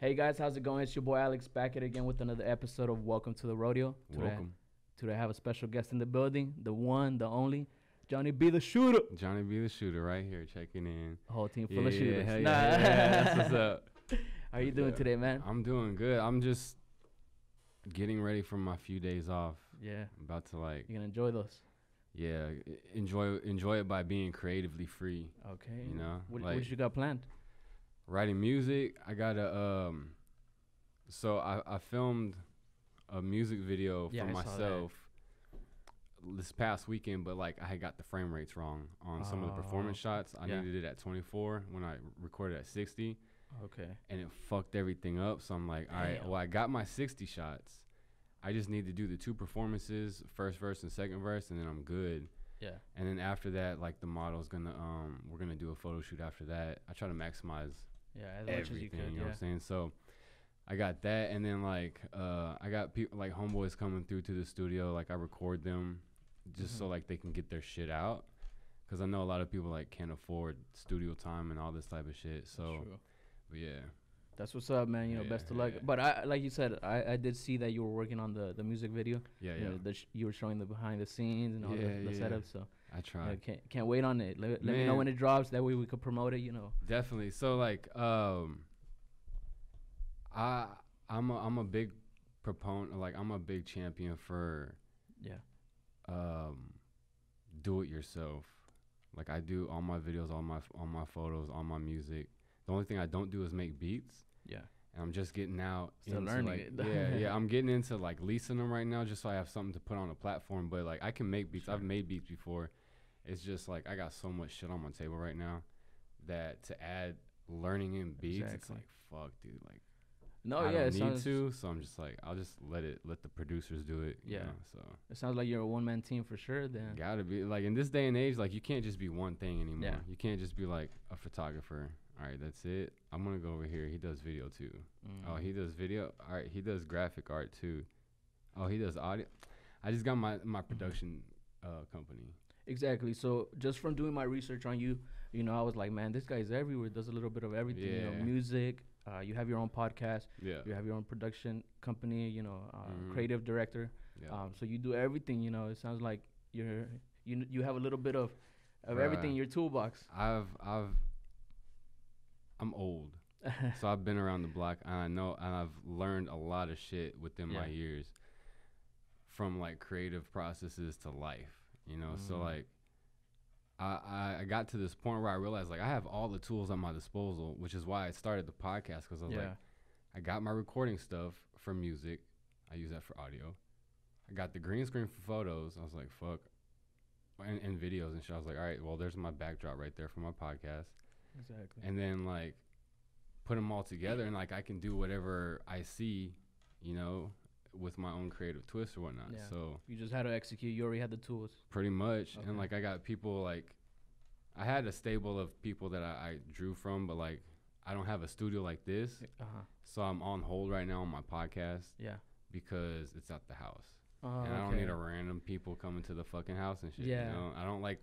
Hey guys, how's it going? It's your boy Alex back at it again with another episode of Welcome to the Rodeo. Today, Welcome, Today I have a special guest in the building, the one, the only, Johnny B the shooter. Johnny B, the shooter, right here, checking in. A whole team full yeah, of shooters. hell Nah. yeah, yeah, that's what's up. How you doing Yeah. today, man? I'm doing good. I'm just getting ready for my few days off. Yeah, About to like, you gonna enjoy those? yeah, enjoy enjoy it by being creatively free. Okay. You know, what, like- what you got planned? Writing music, I got a um. So I I filmed a music video Yeah, for I myself this past weekend, but like I had got the frame rates wrong on some of the performance Oh, shots. I yeah. needed it at 24 when I recorded at 60. Okay. and it fucked everything up. So I'm like, all right, well, I got my 60 shots. I just need to do the two performances, first verse and second verse, and then I'm good. Yeah. And then after that, like the model's gonna, um, we're gonna do a photo shoot after that. I try to maximize Yeah, as much everything. as you You, know Yeah. what I'm saying? So I got that, and then like, uh, I got people like homeboys coming through to the studio. Like I record them, just so Mhm. like they can get their shit out. Cause I know a lot of people like can't afford studio time and all this type of shit. So, but yeah. That's what's up, man. You know, Yeah, best of luck. yeah. But I, like you said, I, I did see that you were working on the, the music video. Yeah, You, yeah. know, the sh- you were showing the behind the scenes and all the, the setup. So I try. can't can't wait on it. Let, let me know when it drops. That way we could promote it. You know. Definitely. So like um I I'm a I'm a big proponent like I'm a big champion for Yeah. um do it yourself. Like I do all my videos, all my all my photos, all my music. The only thing I don't do is make beats. Yeah. And I'm just getting out Still into learning like it. yeah, yeah, I'm getting into like leasing them right now just so I have something to put on a platform, but like I can make beats. I've made beats before. It's just like I got so much shit on my table right now that to add learning in beats, it's like fuck, dude. Like No, I yeah. don't need to, so I'm just like I'll just let it let the producers do it. you Yeah. know, so it sounds like you're a one man team for sure. Then. gotta be like in this day and age, like you can't just be one thing anymore. Yeah. You can't just be like a photographer. All right, that's it. I'm gonna go over here. He does video too. Oh, Mm. he does video. All right, he does graphic art too. Oh, he does audio. I just got my my production uh, company. Exactly. So just from doing my research on you, you know, I was like, man, this guy's everywhere. Does a little bit of everything. You know, Yeah. music. Uh, you have your own podcast. Yeah, You have your own production company. You know, uh, Mhm. creative director. yeah. Um, so you do everything. You know, it sounds like you're you you have a little bit of of Bruh. everything in your toolbox. I've I've I'm old, so I've been around the block, and I know, and I've learned a lot of shit within my years, from like creative processes to life. You know, so Mm. like. I, I- I got to this point where I realized like I have all the tools at my disposal, which is why I started the podcast because I was yeah. like, I got my recording stuff for music. I use that for audio. I got the green screen for photos. I was like, fuck. And, and videos and shit. I was like, all right, well, there's my backdrop right there for my podcast. Exactly. And then, like, put them all together and, like, I can do whatever I see, you know, with my own creative twist or whatnot. Yeah. So, you just had to execute. You already had the tools. pretty much. Okay. And, like, I got people, like, I had a stable of people that I, I drew from, but, like, I don't have a studio like this. Uh huh. So I'm on hold right now on my podcast Yeah. because it's at the house. Oh, and I don't need a random people coming to the fucking house and shit. Yeah. You know? I don't like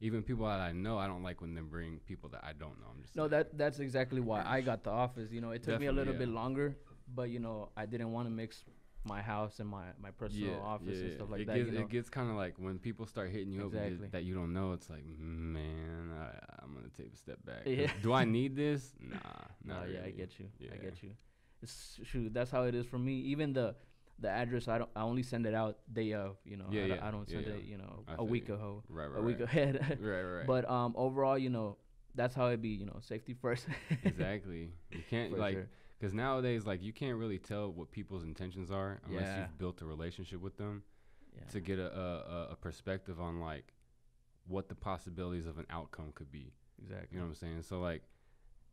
even people that I know. I don't like when they bring people that I don't know. I'm just No, like, that that's exactly why I got the office. You know, it took me a little yeah. bit longer, but you know, I didn't want to mix my house and my my personal office and stuff like it that. Gets, you know? It gets kind of like when people start hitting you up with it that you don't know. It's like, man, I, I'm gonna take a step back. Yeah. Do I need this? Nah, No, not oh, yeah, I get you. I get you. It's shoot. That's how it is for me. Even the the address, I don't. I only send it out day of. You know, Yeah, I, don't- yeah, I don't send yeah. it. You know, I a week you. ago, Right, right, a week right. ahead. right, right. But um, overall, you know, that's how it be. You know, safety first. exactly. You can't For like sure. because nowadays like you can't really tell what people's intentions are unless you've built a relationship with them. Yeah. to get a, a- a perspective on like what the possibilities of an outcome could be. exactly. You know what I'm saying? So like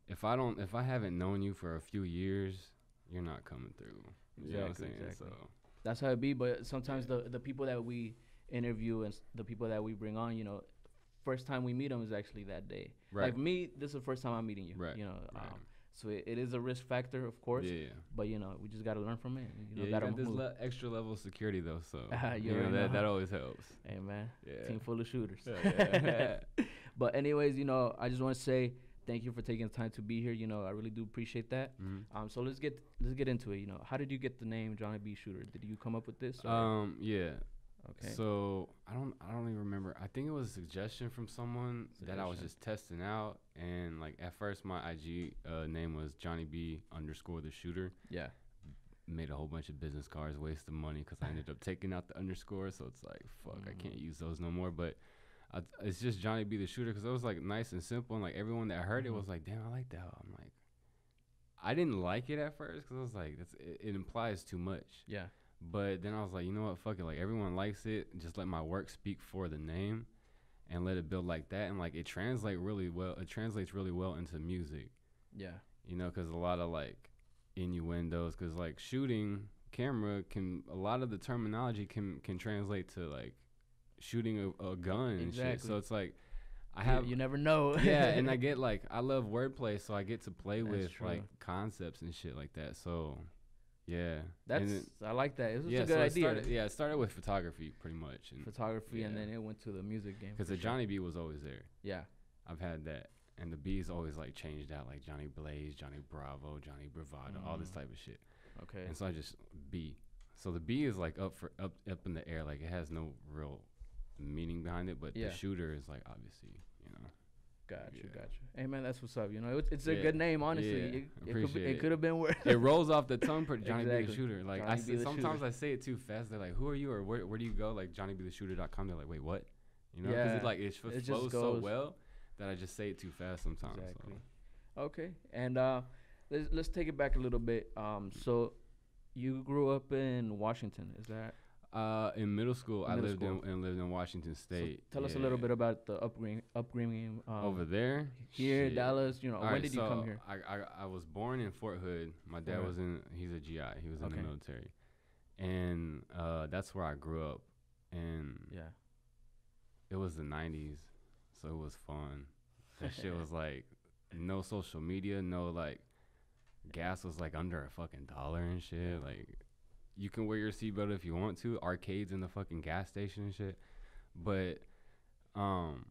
if I don't if I haven't known you for a few years, you're not coming through. You know what I'm Exactly, saying? exactly. So that's how it be. But sometimes the the people that we interview and the people that we bring on, you know, first time we meet them is actually that day. right. Like me, this is the first time I'm meeting you. Right, You know, right. um, so it, it is a risk factor, of course. yeah, yeah. But you know, we just gotta learn from it. You know, yeah, gotta got this move. le- extra level of security though, so you you know that that always helps. hey man, Yeah. team full of shooters. Yeah, yeah. but anyways, you know, I just want to say thank you for taking the time to be here. You know, I really do appreciate that. Mhm. Um, so let's get let's get into it. You know, how did you get the name Johnny B Shooter? Did you come up with this? or- Um, yeah. okay. So I don't I don't even remember. I think it was a suggestion from someone that I was just testing out, and like at first my IG uh, name was Johnny B underscore the shooter. yeah. Made a whole bunch of business cards, wasted money because I ended up taking out the underscore. So it's like fuck, I can't Mhm. use those no more. But I, it's just Johnny B the shooter because it was like nice and simple, and like everyone that heard it Mhm. was like, damn, I like that. I'm like, I didn't like it at first because I was like, that's it, it implies too much. Yeah. But then I was like, you know what, fuck it. Like everyone likes it. Just let my work speak for the name, and let it build like that. And like it translate really well. It translates really well into music. Yeah. You know, because a lot of like innuendos. Because like shooting camera can a lot of the terminology can can translate to like shooting a, a gun and shit. So it's like I have you, never know. yeah, and I get like I love wordplay, so I get to play That's with true. like concepts and shit like that. So yeah, that's it- I like that. It was yeah, a good so idea. started, yeah, it started with photography pretty much, and Photography, and then it went to the music game. because the sure. Johnny B was always there. Yeah. I've had that, and the B's always like changed out, like Johnny Blaze, Johnny Bravo, Johnny Bravado, all this Mm. type of shit. Okay. And so I just B. So the B is like up for up up in the air, like it has no real meaning behind it, but Yeah. the shooter is like obviously, you know. Gotcha, Yeah. gotcha. Hey man, that's what's up. You know, it's, it's a Yeah, good name, honestly. yeah, It, could appreciate it it. could have been worse. it rolls off the tongue for Johnny B the Shooter. Like I Johnny s- B the sometimes Shooter. I say it too fast. They're like, "Who are you?" or "Where, where do you go?" Like JohnnyBTheShooter.com. They're like, "Wait, what?" You know, because Yeah. it like it, It flows so well that I just say it too fast sometimes. so. Exactly. Okay, and uh, let's let's take it back a little bit. Um, so you grew up in Washington, is that? Uh, in middle school, I Middle lived school. in and lived in Washington so State. tell us a little bit about the upbringing. Upbringing um, over there. here Shit. Dallas. You know, All when right, did you come here? I, I I was born in Fort Hood. My dad was in. He's a GI. He was in Okay. the military, and uh, that's where I grew up. And Yeah. it was the '90s, so it was fun. That shit was like no social media, no like gas was like under a fucking dollar and shit. Like you can wear your seatbelt if you want to. Arcades in the fucking gas station and shit. But um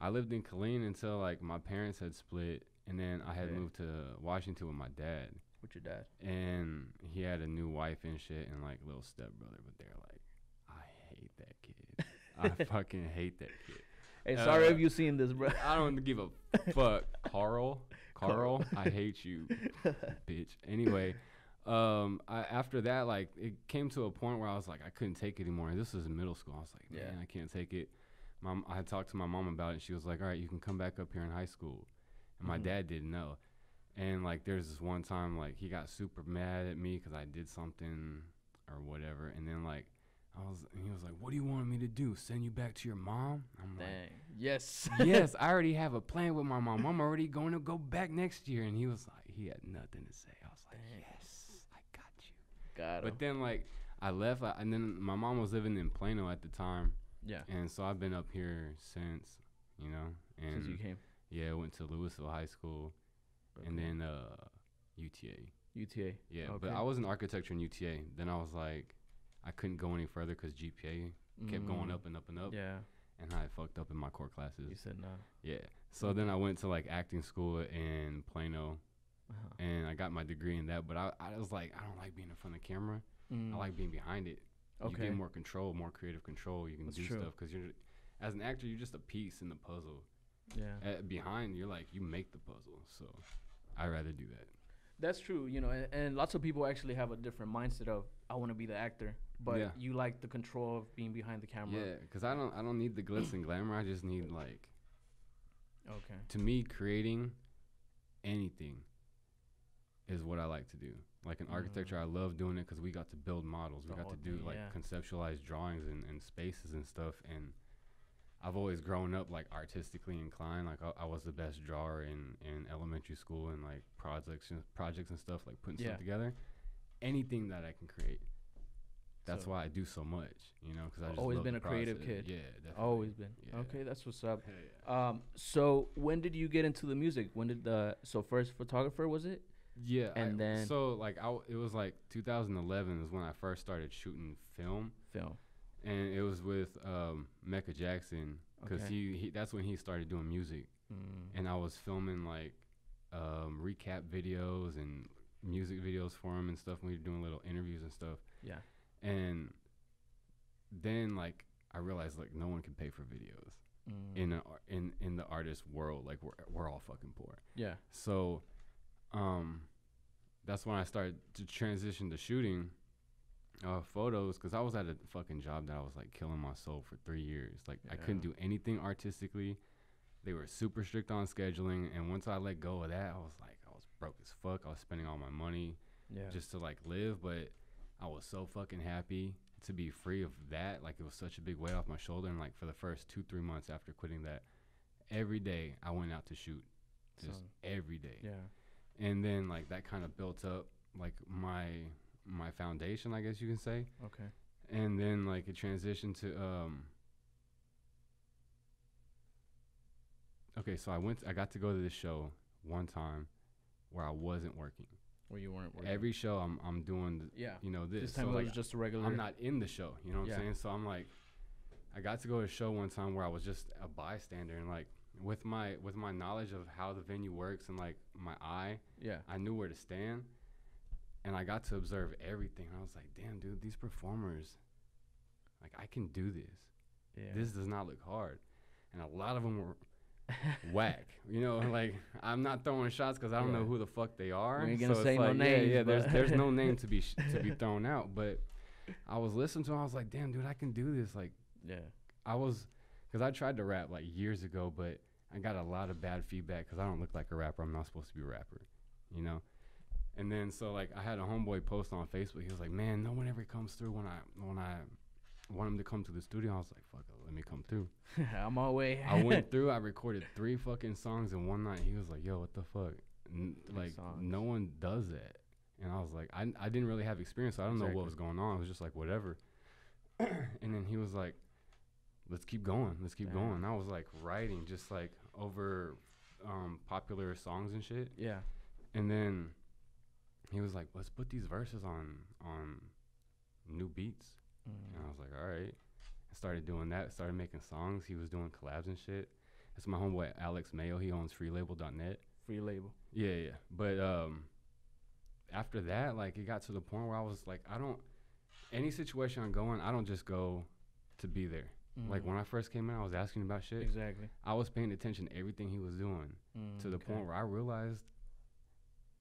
I lived in Killeen until like my parents had split and then I had Okay. moved to Washington with my dad. With your dad. And he had a new wife and shit and like little stepbrother, but they're like, I hate that kid. I fucking hate that kid. Hey, sorry Uh, if you seen this, bro. I don't give a fuck, Carl. Carl, I hate you, bitch. Anyway, um, I, after that, like, it came to a point where I was like, I couldn't take it anymore. This was in middle school. I was like, man, Yeah. I can't take it. Mom, I had talked to my mom about it. And she was like, all right, you can come back up here in high school. And my Mhm. dad didn't know. And like, there's this one time, like, he got super mad at me because I did something or whatever. And then like, I was, he was like, what do you want me to do? Send you back to your mom? I'm like Dang. Yes. yes, I already have a plan with my mom. I'm already going to go back next year. And he was like, he had nothing to say. I was like, Dang. got Got him. But then, like, I left, I, and then my mom was living in Plano at the time. yeah. And so I've been up here since, you know. And Since you came. yeah, went to Lewisville High School and then uh, UTA. UTA. Yeah, but I was in architecture in UTA. Then I was like, I couldn't go any further because GPA kept going Mm, up and up and up. Yeah. And I fucked up in my core classes. You said no. Yeah. So then I went to like acting school in Plano Uh-huh. and I got my degree in that. But I, I was like, I don't like being in front of the camera. Mm, I like being behind it. Okay. You get more control, more creative control. You can That's do true. stuff because you're, as an actor, you're just a piece in the puzzle. Yeah. Uh, behind, you're like, you make the puzzle. So I'd rather do that. That's true, you know, and, and lots of people actually have a different mindset of I want to be the actor, but Yeah. you like the control of being behind the camera. Yeah, because I don't, I don't need the glitz and glamour. I just need like, Okay. to me, creating anything is what I like to do. Like in architecture, I love doing it because we got to build models. We Mm. The got to do thing, like yeah. conceptualized drawings and, and spaces and stuff. And I've always grown up like artistically inclined. Like I, I was the best drawer in, in elementary school and like projects and projects and stuff like putting Yeah. stuff together. Anything that I can create. That's So- why I do so much, you know, because I've Always been a creative kid. Yeah, definitely. Always been. Yeah. Okay, that's what's up. Yeah. Um, so when did you get into the music? When did the so first photographer was it? Yeah, And I- then- so like I it was like 2011 is when I first started shooting film, Film. and it was with um, Mecca Jackson because Okay. he, he that's when he started doing music, Mm. and I was filming like um, recap videos and music videos for him and stuff. We were doing little interviews and stuff. Yeah. And then like I realized like no one can pay for videos Mm. in a, in in the artist world. Like we're we're all fucking poor. yeah. So, um, that's when I started to transition to shooting uh, photos because I was at a fucking job that I was like killing my soul for three years. Like I couldn't do anything artistically. They were super strict on scheduling, and once I let go of that, I was like, I was broke as fuck. I was spending all my money Yeah. just to like live, but I was so fucking happy to be free of that. Like it was such a big weight off my shoulder. And like for the first two, three months after quitting that, every day I went out to shoot, just So, every day yeah. And then like that kind of built up like my my foundation i guess you can say Okay. and then like it transitioned to um okay so i went i got to go to this show one time where i wasn't working Where you weren't working. every show i'm i'm doing the, yeah. you know this, This time so like was just a regular. i'm not in the show you know what Yeah. i'm saying so i'm like i got to go to a show one time where i was just a bystander and like with my with my knowledge of how the venue works and like my eye Yeah. I knew where to stand, and I got to observe everything. I was like, "Damn, dude, these performers, like, I can do this. Yeah. This does not look hard." And a lot of them were whack. You know, like I'm not throwing shots because I don't know who the fuck they are. We ain't gonna so say no like, names, Yeah, yeah. There's there's no name to be sh- to be thrown out. But I was listening to. Him, I was like, "Damn, dude, I can do this." Like yeah. I was, because I tried to rap like years ago, but I got a lot of bad feedback because I don't look like a rapper. I'm not supposed to be a rapper, you know. And then so like I had a homeboy post on Facebook. He was like, "Man, no one ever comes through when I when I want him to come to the studio." I was like, "Fuck it, let me come through." I'm on way. I went through. I recorded three fucking songs in one night. He was like, "Yo, what the fuck?" N- like songs. no one does that. And I was like, I I didn't really have experience, so I don't know what was going on. I was just like, whatever. and then he was like, let's keep going, let's keep Damn. going. And I was like writing just like over um, popular songs and shit. Yeah. And then he was like, let's put these verses on on new beats. And I Mm. was like, all right. I started doing that. Started making songs. He was doing collabs and shit. That's my homeboy Alex Mayo. He owns freelabel.net. Free label. Yeah, yeah. But um, after that, like it got to the point where I was like, I don't. Any situation I'm going, I don't just go to be there. Like Mm. when I first came in, I was asking about shit. Exactly. I was paying attention to everything he was doing Mm, to the okay. point where I realized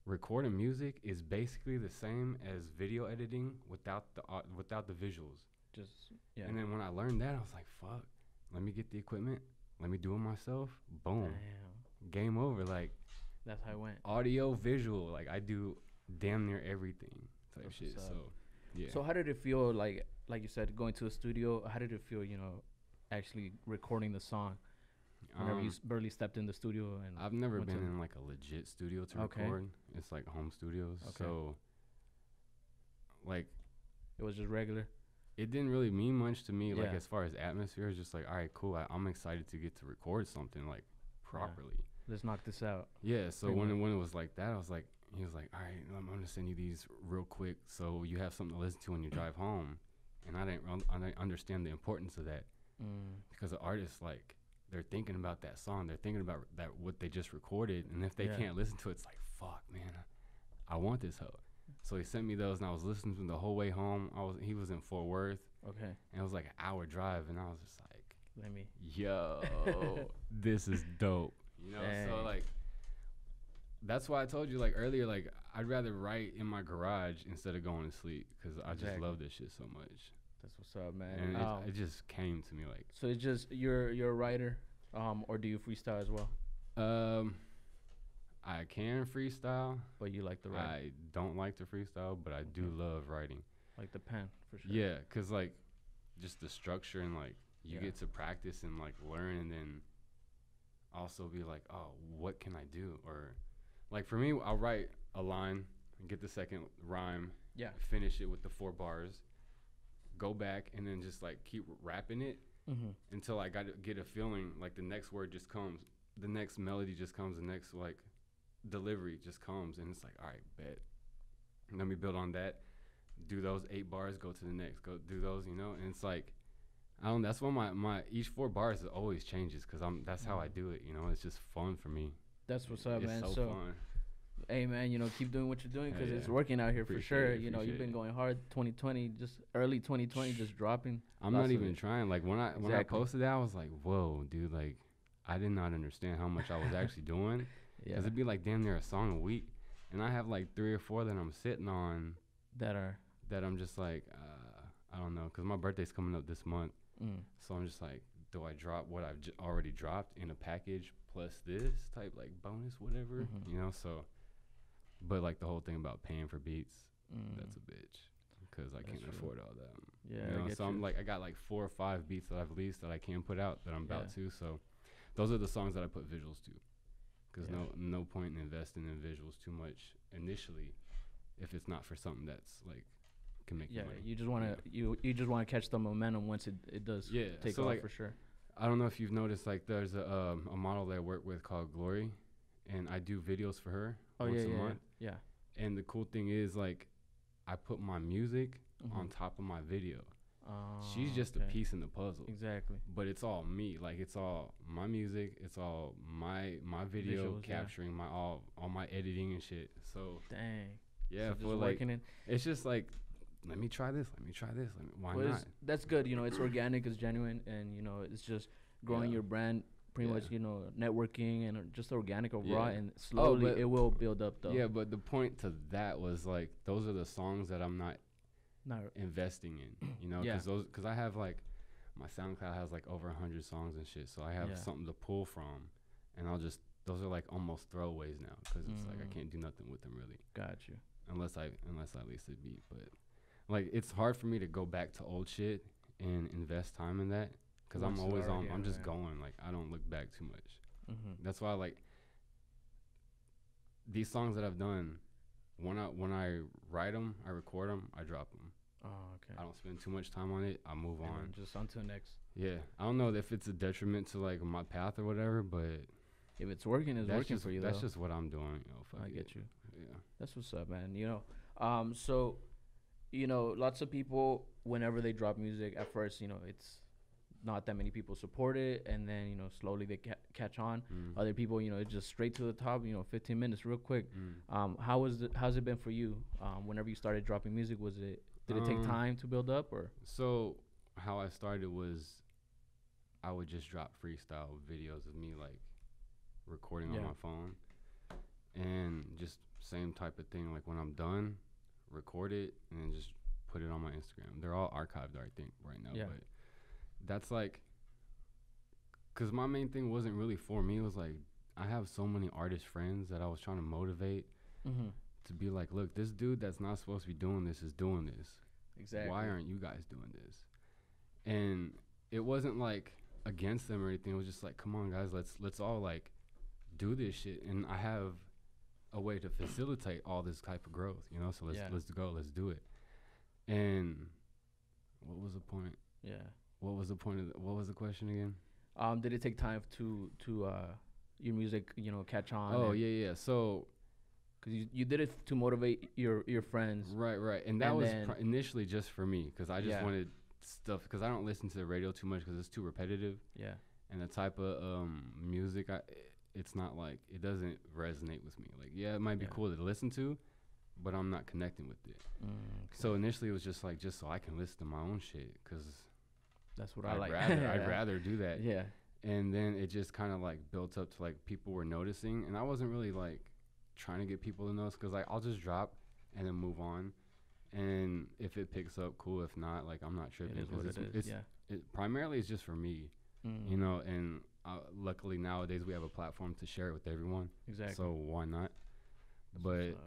recording music is basically the same as video editing without the au- without the visuals. Just yeah. And then when I learned that, I was like, fuck, let me get the equipment. Let me do it myself. Boom. Damn. Game over. Like That's how it went. audio, visual. Like I do damn near everything type That's shit. So yeah. So how did it feel like like you said going to a studio? How did it feel, you know, actually recording the song whenever you Um, s- barely stepped in the studio and I've never been in like a legit studio to Okay. record. It's like home studios. Okay. So like it was just regular? it didn't really mean much to me like as far as atmosphere it's just like all right cool I, i'm excited to get to record something like properly Let's knock this out. yeah, so Pretty when it, when it was like that i was like he was like all right i'm gonna send you these real quick so you have something to listen to when you drive home and i didn't i didn't understand the importance of that Mm. because the artists like they're thinking about that song they're thinking about that what they just recorded and if they Yeah. can't listen to it it's like fuck man i want this hoe so he sent me those and i was listening to them the whole way home i was he was in fort worth Okay. and it was like an hour drive, and I was just like, Let me. "Yo, this is dope." You know, so like, that's why I told you like earlier, like I'd rather write in my garage instead of going to sleep because I just love this shit so much, That's what's up, man. and Um, it, it just came to me like, so it's just you're you're a writer, um, or do you freestyle as well? um, I can freestyle. But you like the write, I don't like to freestyle, but I do love writing. like the pen for sure. Yeah, cause like just the structure and like you Yeah. get to practice and like learn and then also be like, oh, what can I do? Or like for me, I'll write a line, get the second rhyme, Yeah. finish it with the four bars, go back and then just like keep rapping it Mm-hmm. until I got to get a feeling like the next word just comes, the next melody just comes, the next like delivery just comes, and it's like, all right, bet. Let me build on that. Do those eight bars, go to the next, go do those, you know, and it's like I don't. That's why my my each four bars always changes because I'm. That's how I do it. You know, it's just fun for me. That's what's up, it's man. so, So, fun. Hey, man, you know, keep doing what you're doing because it's yeah. working out here for sure. it, You know, you've been going hard. 2020, just early 2020, just dropping. I'm not even it. trying. Like when I when I posted that, I was like, whoa, dude. Like I did not understand how much I was actually doing. Yeah, Cause it'd be like damn near a song a week, and I have like three or four that I'm sitting on that are. that I'm just like, uh, I don't know. Cause my birthday's coming up this month, Mm. so I'm just like, do I drop what I've j- already dropped in a package plus this type like bonus whatever, Mhm. you know? So, but like the whole thing about paying for beats, Mm. that's a bitch, cause I That's can't true. afford all that. yeah, you know, so you. I'm like, I got like four or five beats that I've leased that I can put out that I'm about Yeah. to. So, those are the songs that I put visuals to, because Yeah. no no point in investing in visuals too much initially, if it's not for something that's like can make you yeah, money. you just want to you you just want to catch the momentum once it it does Yeah, take so off like for sure. I don't know if you've noticed, like there's a um, a model that I work with called Glory, and I do videos for her Oh once yeah, a yeah, month. yeah. And the cool thing is, like, I put my music Mhm. on top of my video. Oh, She's just a piece in the puzzle, Exactly. but it's all me. Like it's all my music. It's all my my video Visuals, yeah. capturing my all all my editing and shit. So Dang. yeah, so for like in. it's just like, let me try this. Let me try this. Let me, why Well, not? that's good. You know, it's organic, it's genuine, and you know, it's just growing Yeah. your brand. Pretty Yeah. much, you know, networking and uh, just organic overall, Yeah. and slowly but- it will build up. Though. Yeah, but the point to that was like those are the songs that I'm not Not, investing in, you know, Yeah. because those because I have like my SoundCloud has like over a hundred songs and shit, so I have Yeah. something to pull from, and I'll just those are like almost throwaways now because it's like I Mm. can't do nothing with them really got you. unless I unless I lease a beat, but like it's hard for me to go back to old shit and invest time in that because I'm always on I'm just going like I don't look back too much. Mm-hmm. That's why like these songs that I've done. When I when I write them, I record them, I drop them. Oh, okay. I don't spend too much time on it. I move And on. just on to the next. Yeah, I don't know if it's a detriment to like my path or whatever, but If it's working, it's working just for you. that's though. just what I'm doing. You know, I it. get you. Yeah, That's what's up, man. You know, um, so, you know, lots of people, whenever they drop music, at first, you know, it's not that many people support it, and then you know, slowly they ca- catch on. Mm. Other people, you know, it's just straight to the top. You know, 15 minutes, real quick. Mm. Um, how was it? How's it been for you? Um, whenever you started dropping music, was it? Did it take Um, time to build up, or? So how I started was I would just drop freestyle videos of me like recording Yeah. on my phone, and just same type of thing. Like when I'm done, record it and just put it on my Instagram. They're all archived, I think, right now. Yeah. But that's like, cause my main thing wasn't really for me. It was like I have so many artist friends that I was trying to motivate Mm-hmm. to be like, look, this dude that's not supposed to be doing this is doing this. Exactly. Why aren't you guys doing this? And it wasn't like against them or anything. It was just like, come on, guys, let's let's all like do this shit. And I have a way to facilitate all this type of growth, you know. So let's Yeah. let's go, let's do it. And what was the point? Yeah. What was the point of the, what was the question again? Um, did it take time to to uh your music, you know, catch on? Oh yeah, yeah. So Cause you, you did it to motivate your your friends. Right, right, and that And was pr- initially just for me because I just Yeah. wanted stuff because I don't listen to the radio too much because it's too repetitive Yeah. and the type of um, music I it's not like it doesn't resonate with me. Like yeah, it might be Yeah. cool to listen to, but I'm not connecting with it. Mm, So initially it was just like just so I can listen to my own shit because that's what I I'd like. rather I'd rather do that. Yeah. And then it just kind of like built up to like people were noticing, and I wasn't really like trying to get people to notice because like I'll just drop and then move on, and if it picks up, cool. If not, like I'm not tripping. is 'cause what it's, it is. it's yeah. it, primarily it's just for me, Mm, you know. And uh, luckily nowadays we have a platform to share it with everyone, Exactly. so why not? That's but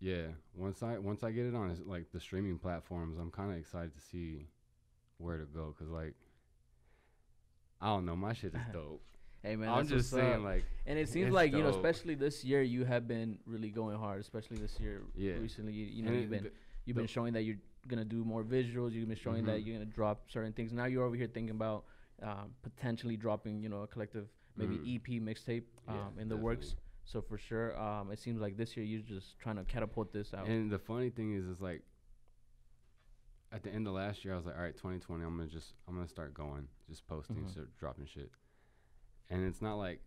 yeah, once I once I get it on like the streaming platforms, I'm kind of excited to see where to go because like. I don't know, my shit is dope. hey man, I'm just saying, up. like, and it seems like you know, especially this year, you have been really going hard. Especially this year, Yeah. recently, you, you know, and you've been th- you've been showing that you're gonna do more visuals. You've been showing that Mhm. you're gonna drop certain things. Now you're over here thinking about um, potentially dropping, you know, a collective maybe Mhm. EP mixtape um, Yeah, in the works. So for sure, um, it seems like this year you're just trying to catapult this out. And the funny thing is, is like, at the end of last year, I was like, all right, 2020, I'm gonna just I'm gonna start going, just posting, Mhm. start dropping shit. And it's not like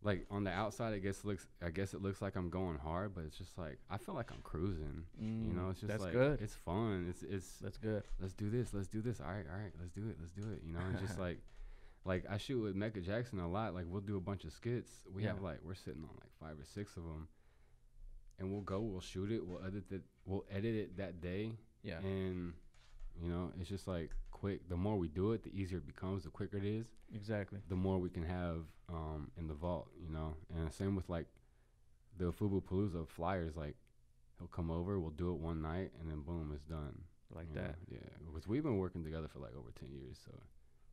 like on the outside, I guess it looks I guess it looks like I'm going hard, but it's just like I feel like I'm cruising. you know, Mm, it's just that's like good. it's fun. It's it's That's good. let's do this, let's do this. All right, all right, let's do it, let's do it. You know, it's just like like I shoot with Mecca Jackson a lot. Like we'll do a bunch of skits. We Yeah. have like we're sitting on like five or six of them, and we'll go, we'll shoot it, we'll edit it, we'll edit it that day, Yeah. and you know it's just like quick. The more we do it, the easier it becomes. The quicker it is, Exactly. the more we can have um in the vault. You know, and same with like the Fubu Palooza flyers. Like he'll come over, we'll do it one night, and then boom, it's done. Like you know? that. Yeah, because we've been working together for like over ten years, so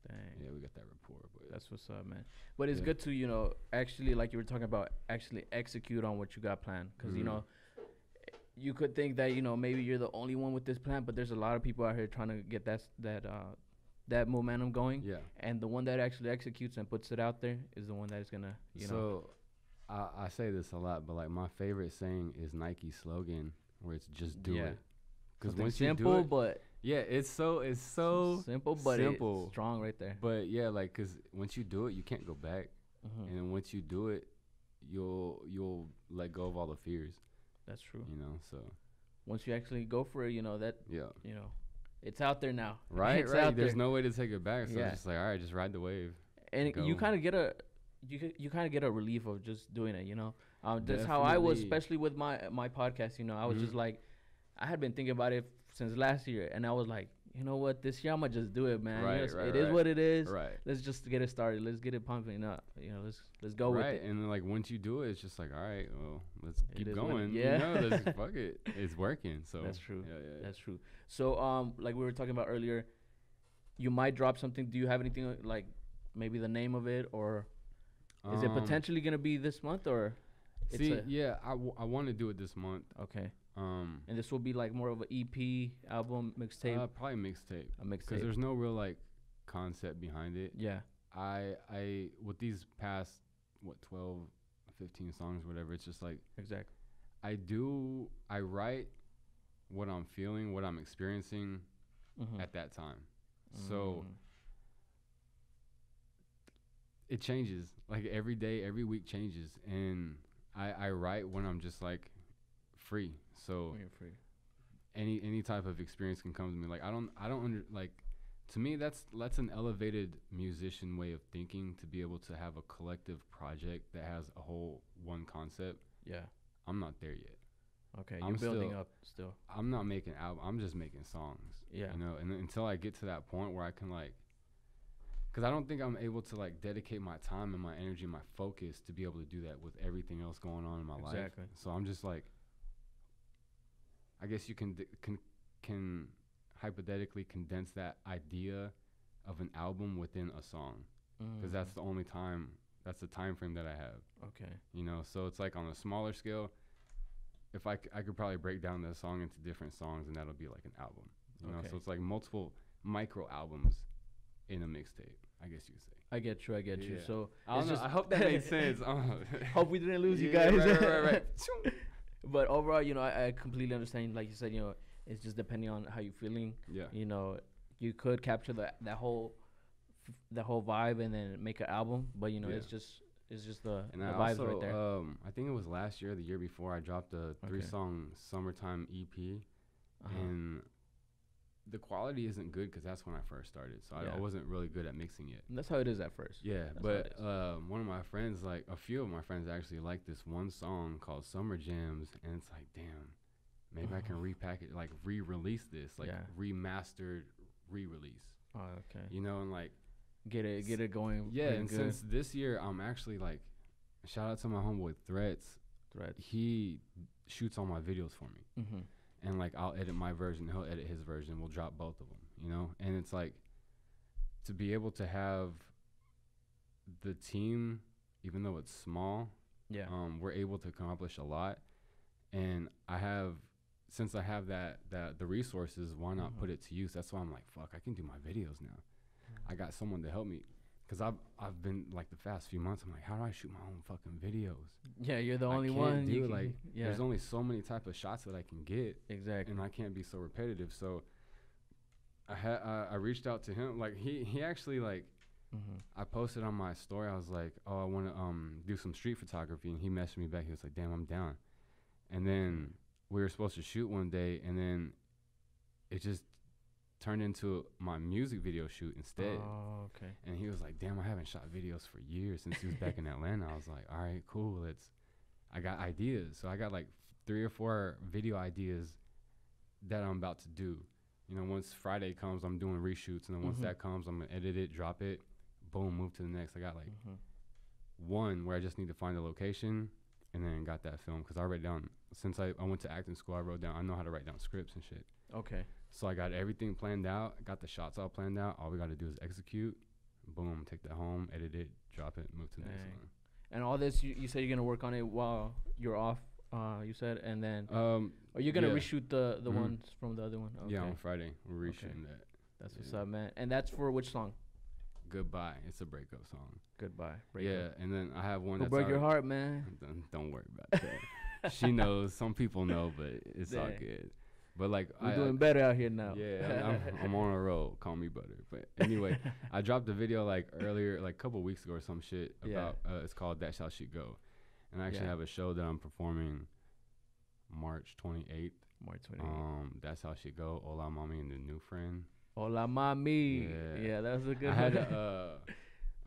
Dang. yeah, we got that rapport. But That's what's up, man. But it's Yeah. good to you know actually like you were talking about actually execute on what you got planned because you Mhm. know you could think that you know maybe you're the only one with this plan, but there's a lot of people out here trying to get that that uh that momentum going, yeah. and the one that actually executes and puts it out there is the one that is gonna you know so I, I say this a lot, but like my favorite saying is Nike's slogan, where it's just do Yeah. it. Because once simple you do it, but yeah, it's so it's so simple but simple. it's strong right there. But yeah, like because once you do it, you can't go back, Mhm. and then once you do it, you'll you'll let go of all the fears, That's true. you know. So Once you actually go for it, you know that yeah, you know it's out there now. right, It's right. There's there. no way to take it back. So Yeah. it's just like all right, just ride the wave. and you kind of get a you you kind of get a relief of just doing it you know um, that's how i was especially with my my podcast you know i was just Mhm. like i had been thinking about it since last year and i was like you know what this year i'm gonna just do it man You know, Right, it's- right, it is right. what it is Right. let's just get it started let's get it pumping up you know let's let's go right, with it and then like once you do it, it's just like, all right, well, let's It keep what it- going. yeah. you know, let's fuck it. It's working. So That's true. Yeah, yeah. that's true so um like we were talking about earlier you might drop something do you have anything like maybe the name of it or is it Um, potentially gonna be this month or it's See, yeah, I, w- I want to do it this month. okay Um, And this will be like more of an EP album mixtape, uh, probably mixtape a mixtape. because there's no real like concept behind it. Yeah. I I with these past what 12, 15 songs, whatever. It's just like Exactly. I do. I write what I'm feeling, what I'm experiencing Mm-hmm. at that time. So it changes like every day every week changes and i i write when i'm just like free so oh, when you're free. any any type of experience can come to me like i don't i don't under like to me that's that's an elevated musician way of thinking to be able to have a collective project that has a whole one concept Yeah. i'm not there yet Okay. I'm You're building still- up still. i'm not making album i'm just making songs Yeah. you know and until i get to that point where i can like because i don't think i'm able to like dedicate my time and my energy and my focus to be able to do that with everything else going on in my life Exactly. so i'm just like i guess you can can can hypothetically condense that idea of an album within a song because that's the only time that's the time frame that i have Mm, okay. you know so it's like on a smaller scale if I, c- I could probably break down the song into different songs and that'll be like an album you know so it's like multiple micro albums in a mixtape i guess you could say I get you. I get you. So I, it's don't know, just I hope that made sense I don't know. hope we didn't lose you Yeah, guys. right, right, right, right. But overall, you know, I, I completely understand. Like you said, you know, it's just depending on how you're feeling. yeah You know, you could capture that that whole f- that whole vibe and then make an album. But you know, Yeah. it's just it's just the, and the I vibes also, right there. um, I think it was last year, the year before, I dropped a Okay. three-song summertime EP, Uh-huh. and the quality isn't good because that's when I first started, so I, Yeah. I wasn't really good at mixing it. And that's how it is at first. Yeah, That's but um, one of my friends, like a few of my friends, actually like this one song called "Summer Jams," and it's like, damn, maybe I can repackage, like re-release this, like Yeah. remastered re-release, Oh, okay. you know, and like Get it get it going. yeah, and good. since this year, I'm actually like, shout out to my homeboy Threats, threads. he shoots all my videos for me, Mm-hmm. And like I'll edit my version, he'll edit his version, we'll drop both of them, you know, and it's like to be able to have the team, even though it's small, Yeah. um, we're able to accomplish a lot. And I have, since I have that that the resources, why not Mhm. put it to use? That's why I'm like, fuck, I can do my videos now. I got someone to help me, cause I've I've been like the past few months. I'm like, how do I shoot my own fucking videos? Yeah, you're the I only one. do you can- like, yeah, There's only so many type of shots that I can get, exactly. and I can't be so repetitive. So I had uh, I reached out to him. Like he he actually like Mm-hmm. I posted on my story. I was like, oh, I want to um do some street photography, and he messaged me back. He was like, damn, I'm down. And then we were supposed to shoot one day, and then it just turned into my music video shoot instead. Oh, okay. And he was like, "Damn, I haven't shot videos for years since he was back in Atlanta." I was like, "All right, cool. Let's." I got ideas, so I got like three or four video ideas that I'm about to do. You know, once Friday comes, I'm doing reshoots, and then once Mhm. that comes, I'm gonna edit it, drop it, boom, move to the next. I got like Mhm. one where I just need to find the location, and then got that film because I wrote down since I, I went to acting school. I wrote down I know how to write down scripts and shit. Okay. So I got everything planned out. Got the shots all planned out. All we got to do is execute. Boom, take that home, edit it, drop it, move to the next Dang. And all this, you, you said you're gonna work on it while you're off. Uh, you said, and then. Um, are you gonna yeah. reshoot the the Mhm. ones from the other one? Okay. yeah, on Friday we're Okay. reshooting that. That's what's up, man. And that's for which song? Goodbye. It's a breakup song. Goodbye. Yeah, and then I have one that's broke your heart, man? Don't, don't worry about that. she knows. Some people know, but it's all good. But like We're I, doing better out here now. Yeah, I'm, I'm on a roll. Call me butter. But anyway, I dropped a video like earlier, like a couple weeks ago or some shit Yeah. about. Uh, it's called "That's How She Go," and I actually Yeah. have a show that I'm performing March 28th. March 28th. Um, "That's How She Go." Hola, mami, and the new friend. Hola, mami. Yeah. Yeah, that was a good one. I had a,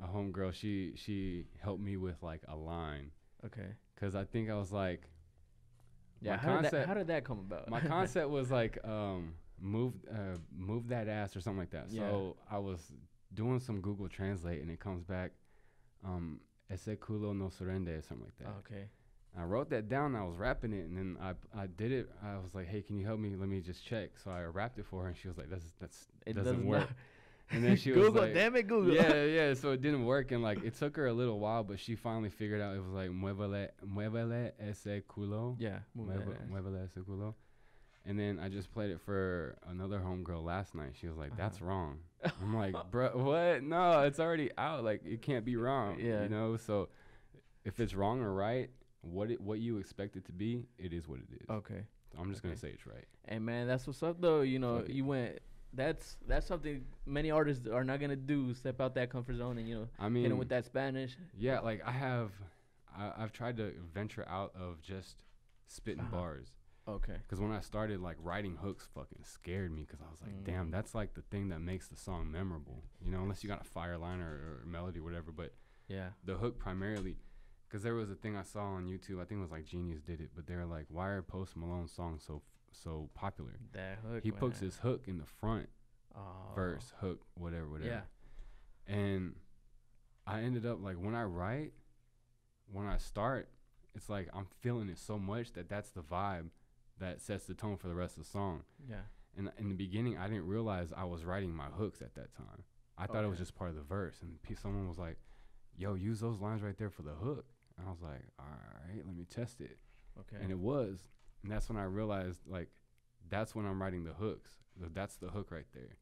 uh, a homegirl. She she helped me with like a line okay. because I think I was like, Yeah. How did, that, how did that come about? my concept was like um move uh move that ass or something like that. Yeah. So I was doing some Google Translate and it comes back um ese culo no surrende or something like that. okay. I wrote that down. I was rapping it and then I I did it. I was like, hey, can you help me? Let me just check. So I rapped it for her and she was like, that's that's It doesn't does work. And then she was Google, like, damn it, Google. yeah, yeah. So it didn't work, and like it took her a little while, but she finally figured out it was like muévele, muévele ese culo. Yeah. Move that Mueve- ass. muévele ese culo. And then I just played it for another homegirl last night. She was like, "That's Uh-huh. wrong." I'm like, "Bro, what? No, it's already out. Like it can't be wrong." Yeah. You know. So if it's wrong or right, what it what you expect it to be, it is what it is. Okay. I'm just gonna say it's right. Hey man, that's what's up though. You know, it. you went. That's that's something many artists are not gonna do. Step out that comfort zone and you know I hit mean, them with that Spanish. yeah, like I have, I, I've tried to venture out of just spitting Uh-huh. bars. Okay. Because when I started like writing hooks, fucking scared me. Because I was like, Mm. damn, that's like the thing that makes the song memorable. You know, unless you got a fire line or, or melody, or whatever. But Yeah. the hook primarily, because there was a thing I saw on YouTube. I think it was like Genius did it, but they were like, why are Post Malone songs so so popular? That hook. he puts his hook in the front Oh. verse, hook, whatever, whatever. Yeah. And I ended up like when I write, when I start, it's like I'm feeling it so much that that's the vibe that sets the tone for the rest of the song. Yeah. And in the beginning, I didn't realize I was writing my hooks at that time. I thought it was just part of the verse. And someone was like, "Yo, use those lines right there for the hook." And I was like, "All right, let me test it." Okay. And it was, and that's when I realized like, that's when I'm writing the hooks. That's the hook right there.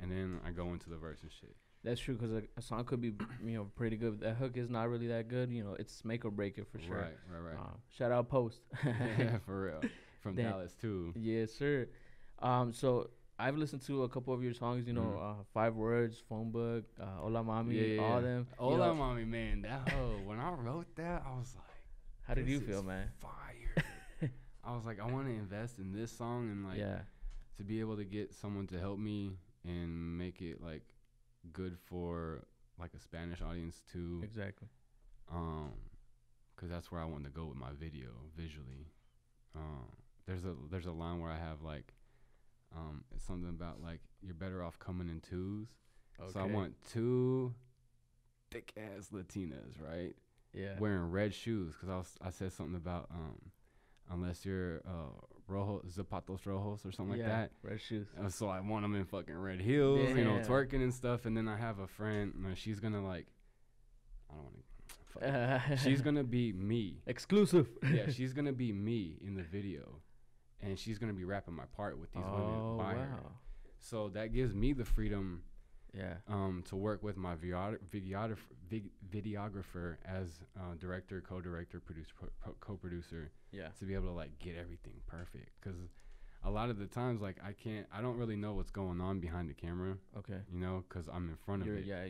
And then I go into the verse and shit. That's true because a, a song could be you know pretty good. That hook is not really that good. You know, it's make or break it for sure. Right, right, right. Um, shout out Post. yeah, for real. From Damn. Dallas too. yes, sir. Um, so I've listened to a couple of your songs. You know, Mhm. uh, Five Words, Phone Book, uh, Hola Mami, yeah, yeah, all yeah. them. you Hola, know, mami, man. That hoe. When I wrote that, I was like, how did you feel, man? fire. I was like, I want to invest in this song and like yeah. to be able to get someone to help me and make it like good for like a Spanish audience too. Exactly. Um, cause that's where I wanted to go with my video visually. Um, there's a there's a line where I have like, um, it's something about like you're better off coming in twos. Okay. So I want two thick ass Latinas, right? Yeah. Wearing red shoes, cause I was I said something about um, unless you're uh rojo zapatos rojos or something yeah. like that. Red shoes. Uh, so I want them in fucking red heels, you know, twerking and stuff. And then I have a friend, you know, she's gonna like, I don't want to. She's gonna be me. exclusive. Yeah, she's gonna be me in the video, and she's gonna be rapping my part with these oh women by her. wow. So that gives me the freedom Yeah. um, to work with my videog- videographer, videographer as uh, director, co-director, producer, pro- pro- co-producer Yeah. to be able to like get everything perfect. Because a lot of the times, like I can't, I don't really know what's going on behind the camera, Okay. you know, because I'm in front of You're, it. yeah.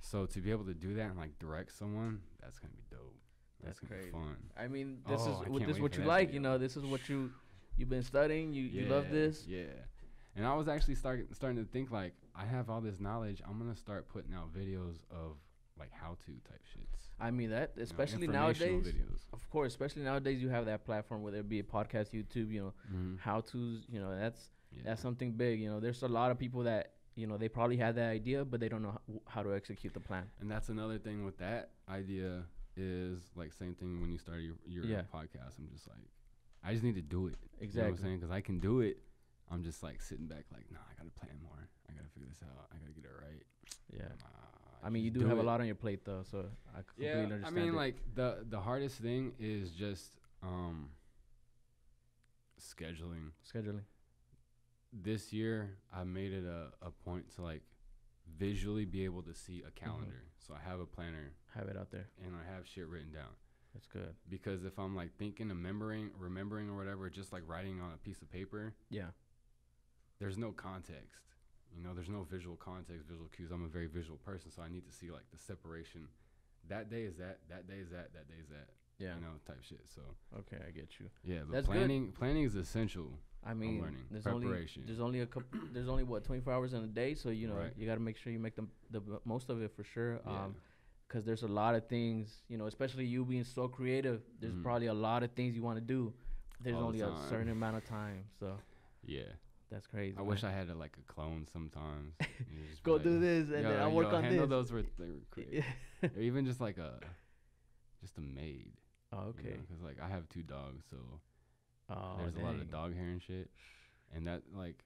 So to be able to do that and like direct someone, that's gonna be dope. That's gonna crazy. be fun. I mean, this Oh, is what this what you like. You know, this is what you you've been studying. You you love this. Yeah. And I was actually start, starting to think like I have all this knowledge. I'm gonna start putting out videos of like how to type shits. I mean that, you know, especially nowadays. Videos. Of course, especially nowadays, you have that platform, whether it be a podcast, YouTube. You know, Mhm. how tos. You know, that's Yeah. that's something big. You know, there's a lot of people that you know they probably had that idea, but they don't know how, how to execute the plan. And that's another thing with that idea is like same thing when you start your, your Yeah. podcast. I'm just like, I just need to do it. You know what I'm Exactly. saying? Because I can do it. I'm just like sitting back, like, nah, I gotta plan more. I gotta figure this out. I gotta get it right. Yeah. Nah, I mean, you just do have a lot on your plate though, so I completely Yeah, I mean, it. like the the hardest thing is just um scheduling. scheduling. This year, I made it a, a point to like visually be able to see a calendar. So I have a planner Have it out there. and I have shit written down. That's good. because if I'm like thinking, remembering, remembering or whatever, just like writing on a piece of paper, Yeah. there's no context. You know, there's no visual context, visual cues. I'm a very visual person, so I need to see like the separation. That day is that. That day is that. That day is that. Yeah. You know, type shit. So Okay, I get you. yeah, but That's good. planning planning is essential. I mean, learning. there's only Preparation. there's only a couple. There's only what 24 hours in a day, so you know Right. you got to make sure you make the the most of it for sure. Yeah. Um, because there's a lot of things, you know, especially you being so creative. There's Mhm. probably a lot of things you want to do. There's All the only a certain amount of time, so yeah. That's crazy. I wish I had a, like a clone sometimes. You go like, do this and then yo, work on handle this. those were, they were great. or even just like a just a maid. oh, okay. Because like I have two dogs, so Oh, there's a lot of dog hair and shit. And that like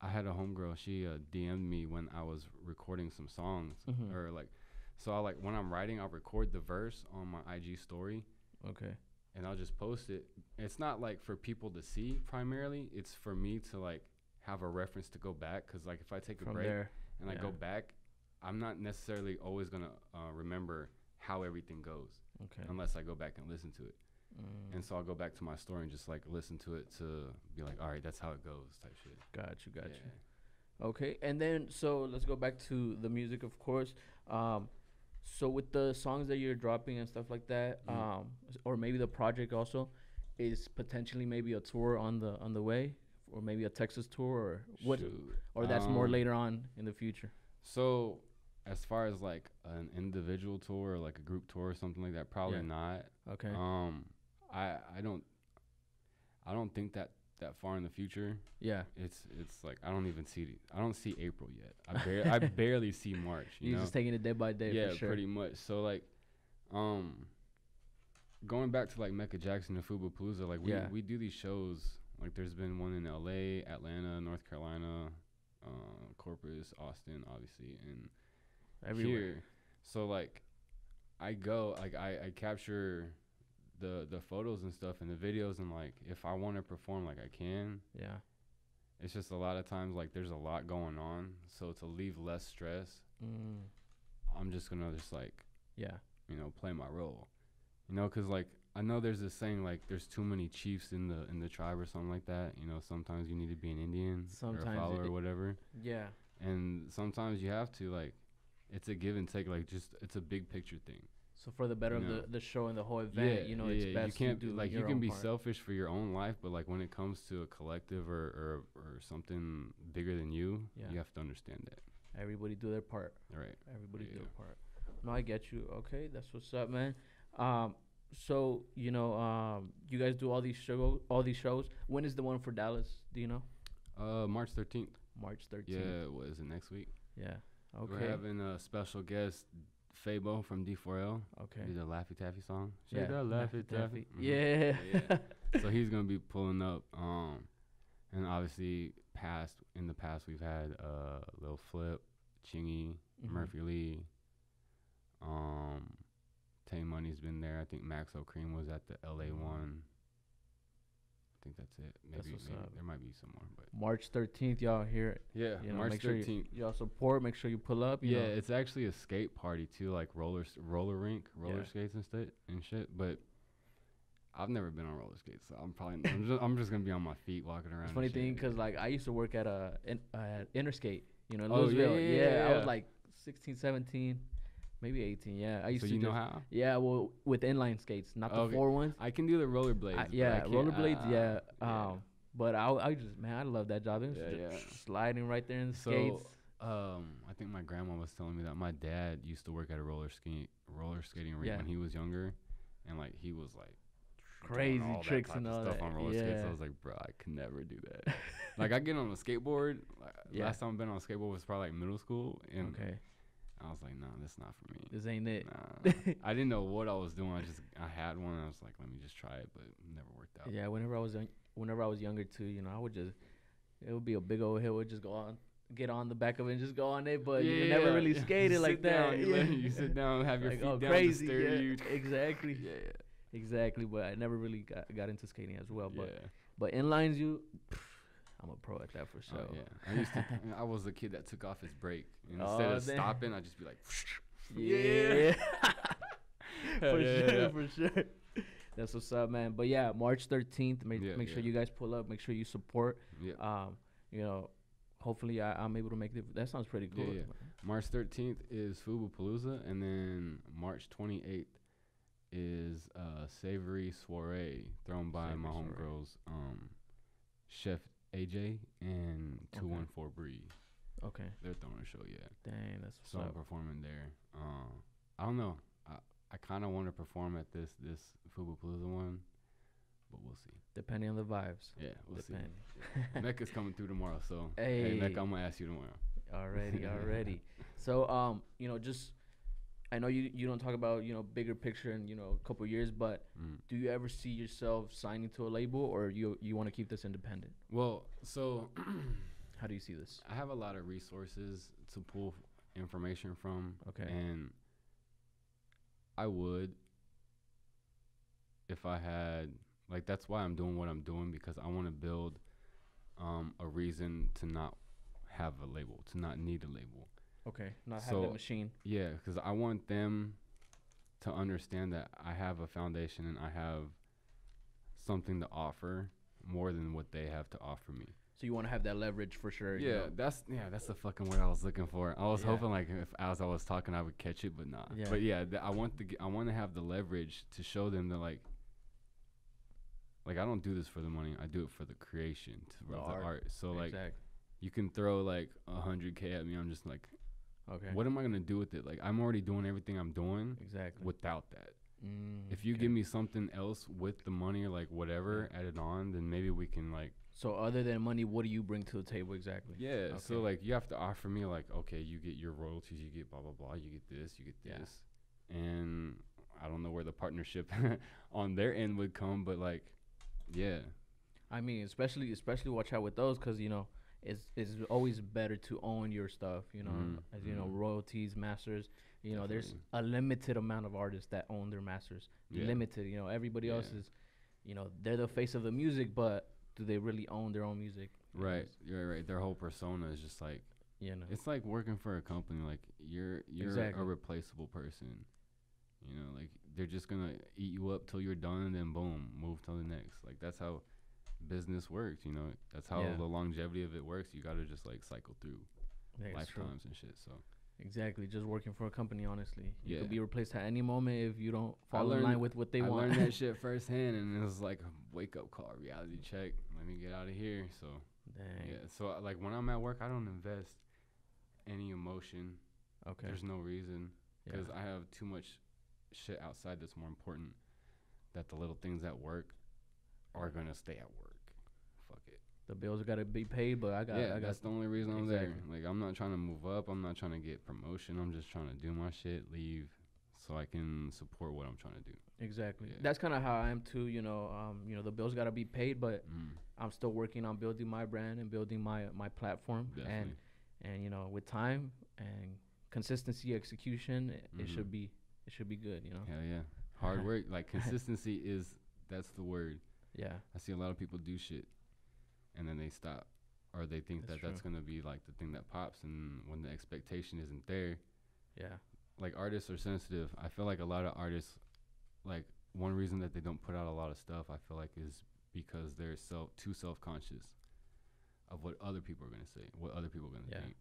I had a homegirl, she uh, DM'd me when I was recording some songs Mhm. or like so I like when I'm writing I'll record the verse on my IG story Okay. And I'll just post it. It's not like for people to see primarily, it's for me to like have a reference to go back cuz like if I take a break there. and I go back, I'm not necessarily always going to uh, remember how everything goes Okay. unless I go back and listen to it. Mm, And so I'll go back to my story and just like listen to it to be like, all right, that's how it goes, type shit. got you. Got Yeah. you. Okay, and then so let's go back to the music, of course. Um, so with the songs that you're dropping and stuff like that, Mhm. um, or maybe the project also is potentially maybe a tour on the on the way, or maybe a Texas tour, or what, Shoot. or that's more Um, later on in the future. So as far as like an individual tour or like a group tour or something like that, probably Yeah. not. Okay. Um, I I don't I don't think that that far in the future. yeah. It's it's like I don't even see. I don't see April yet. I bar- I barely see March. You You're know? just taking it day by day. yeah, for sure. pretty much. So like, um, going back to like Mecca Jackson and Fubu Palooza, like we Yeah. we do these shows. Like there's been one in L.A., Atlanta, North Carolina, uh, Corpus, Austin, obviously, and Everywhere. here. So like, I go like I I capture the the photos and stuff and the videos and like if I want to perform like I can. Yeah. It's just a lot of times like there's a lot going on. So to leave less stress, Mm, I'm just gonna just like yeah. you know, play my role. You know, because like I know there's this saying like there's too many chiefs in the in the tribe or something like that. You know, sometimes you need to be an Indian or a follower or whatever, Yeah. and sometimes you have to like. It's a give and take. Like just it's a big picture thing. So for the better You of the, the show and the whole event, you know, it's You best can't to do like you can be part. selfish for your own life, but like when it comes to a collective or or, or something bigger than you, Yeah. you have to understand that. Everybody do their part. All right. Everybody do Yeah. their part. No, I get you. Okay, that's what's up, man. Um, so you know, um, you guys do all these show, all these shows. When is the one for Dallas? Do you know? Uh, March 13th. March thirteenth. Yeah, what is it next week? Yeah. Okay. We're having a special guest, Fabo from D4L. Okay. He's a Laffy Taffy song. Yeah. That Laffy Laffy Taffy. Taffy. Mhm. Yeah. Yeah, so he's gonna be pulling up. Um, and obviously, past in the past we've had uh Lil Flip, Chingy, Mhm. Murphy Lee. Um, Tay Money's been there. I think Maxo Kream was at the LA one. I think that's it. That's Maybe, what's maybe there might be some more, but March thirteenth, y'all hear it. yeah, You know, March make sure you- thirteenth. Y'all support. Make sure you pull up. You Yeah, know. it's actually a skate party too, like roller roller rink, roller Yeah. skates and shit and shit. But I've never been on roller skates, so I'm probably I'm just, I'm just gonna be on my feet walking around. It's funny thing because like I used to work at a in, uh, at you know, in Oh, yeah, Lewisville. yeah, yeah, I was like 16, 17, maybe 18. Yeah, I used so to you know how Yeah, well, with inline skates, not the Okay. four ones. I can do the rollerblades. I, yeah, rollerblades. uh, yeah. yeah. Um, but I, I just man, I love that job. It was Yeah, just yeah. sliding right there in the So, skates. Um, I think my grandma was telling me that my dad used to work at a roller ski roller skating rink Yeah. when he was younger, and like he was like Crazy tricks and all stuff that. on roller skates. Yeah. I was like, bro, I could never do that. like I get on a skateboard. Like, Yeah. Last time I've been on a skateboard was probably like middle school, and okay, I was like, nah, that's not for me. this ain't it. Nah. I didn't know what I was doing. I just I had one. I was like, let me just try it, but it never worked out. Yeah, whenever I was young, whenever I was younger too, you know, I would just it would be a big old hill. Would just go on, get on the back of it, and just go on it. But you never really You skated sit like down, that. You, let- you sit down, have your Like, feet oh, down, crazy. yeah, you. Exactly. Yeah, Exactly. But I never really got, got into skating as well. yeah. But but inlines, you, I'm a pro at that for Oh, sure. yeah. I used to. I was the kid that took off his brake. And Oh, instead of damn. stopping, I'd just be like, Yeah. for Yeah, sure, yeah. for sure. That's what's up, man. But yeah, March 13th. Make, Yeah, make sure you guys pull up. Make sure you support. yeah. Um, you know, hopefully I, I'm able to make it. That sounds pretty Yeah, cool. yeah. March 13th is Fubu Palooza, and then March 28th is uh, Savory Soiree thrown by my Savory Soiree. homegirls, um, Chef AJ and 214 Bree. Okay. They're throwing a show, yeah. Dang, that's So I'm up. performing there. Uh, I don't know. I, I kind of want to perform at this this Fubu Palooza one, but we'll see. Depending on the vibes. Yeah, we'll Depending. see. Mecca's coming through tomorrow, so hey, Hey. Mecca, I'm gonna ask you tomorrow. Already, already. So, um, you know, just I know you you don't talk about you know bigger picture in you know a couple years, but Mm. do you ever see yourself signing to a label, or you you want to keep this independent? Well, so How do you see this? I have a lot of resources to pull information from. Okay. And I would if I had like that's why I'm doing what I'm doing because I want to build um, a reason to not have a label, to not need a label. Okay, not have that So- machine. Yeah, because I want them to understand that I have a foundation and I have something to offer more than what they have to offer me. So you want to have that leverage for sure. you Yeah, know? that's yeah, that's the fucking word I was looking for. I was Yeah. hoping like if as I was talking I would catch it, but not. Yeah. But yeah, th- I want the g- I want to have the leverage to show them that like like I don't do this for the money. I do it for the creation to The art. the art. So like you can throw like a hundred k at me. I'm just like, Okay. what am I gonna do with it? Like I'm already doing everything I'm doing Exactly. without that. Mm, If you okay. give me something else with the money or like whatever added on, then maybe we can like So other than money, what do you bring to the table exactly? Yeah. So like you have to offer me like, okay, you get your royalties, you get blah blah blah, you get this, you get Yeah. this, and I don't know where the partnership on their end would come, but like, yeah, I mean, especially especially watch out with those because you know it's it's always better to own your stuff. You know, Mhm, as you know, mhm. royalties, masters. You know, there's a limited amount of artists that own their masters. Yeah. Limited. You know, everybody else is, you know, they're the face of the music, but do they really own their own music? Right, you're right. Their whole persona is just like You know. it's like working for a company. Like you're you're Exactly. a replaceable person. You know, like they're just gonna eat you up till you're done, and then boom, move to the next. Like that's how business works. You know, that's how Yeah. the longevity of it works. You gotta just like cycle through Yeah, true. lifetimes and shit. So. Exactly. Just working for a company, honestly. You Yeah. could be replaced at any moment if you don't I fall in line with what they I want. learned that shit firsthand, and it was like a wake up call, reality check. Let me get out of here. So Dang. yeah, so uh, like when I'm at work, I don't invest any emotion. Okay. There's no reason because I have too much shit outside that's more important. That the little things at work are gonna stay at work. Fuck it. the bills gotta be paid, but I got. yeah, I got. that's the only reason I'm there. Like I'm not trying to move up. I'm not trying to get promotion. I'm just trying to do my shit, leave, so I can support what I'm trying to do. Exactly. Yeah. That's kind of how I am too. You know, um, you know, the bills gotta be paid, but Mm, I'm still working on building my brand and building my my platform. definitely. And and you know, with time and consistency, execution, it, it should be it should be good. You know. Hell yeah. Hard work. Like consistency is that's the word. Yeah. I see a lot of people do shit and then they stop. Or they think That's that that's gonna be like the thing that pops and when the expectation isn't there, Yeah. like artists are sensitive. I feel like a lot of artists like one reason that they don't put out a lot of stuff, I feel like, is because they're self too self conscious of what other people are gonna say, what other people are gonna Yeah. think.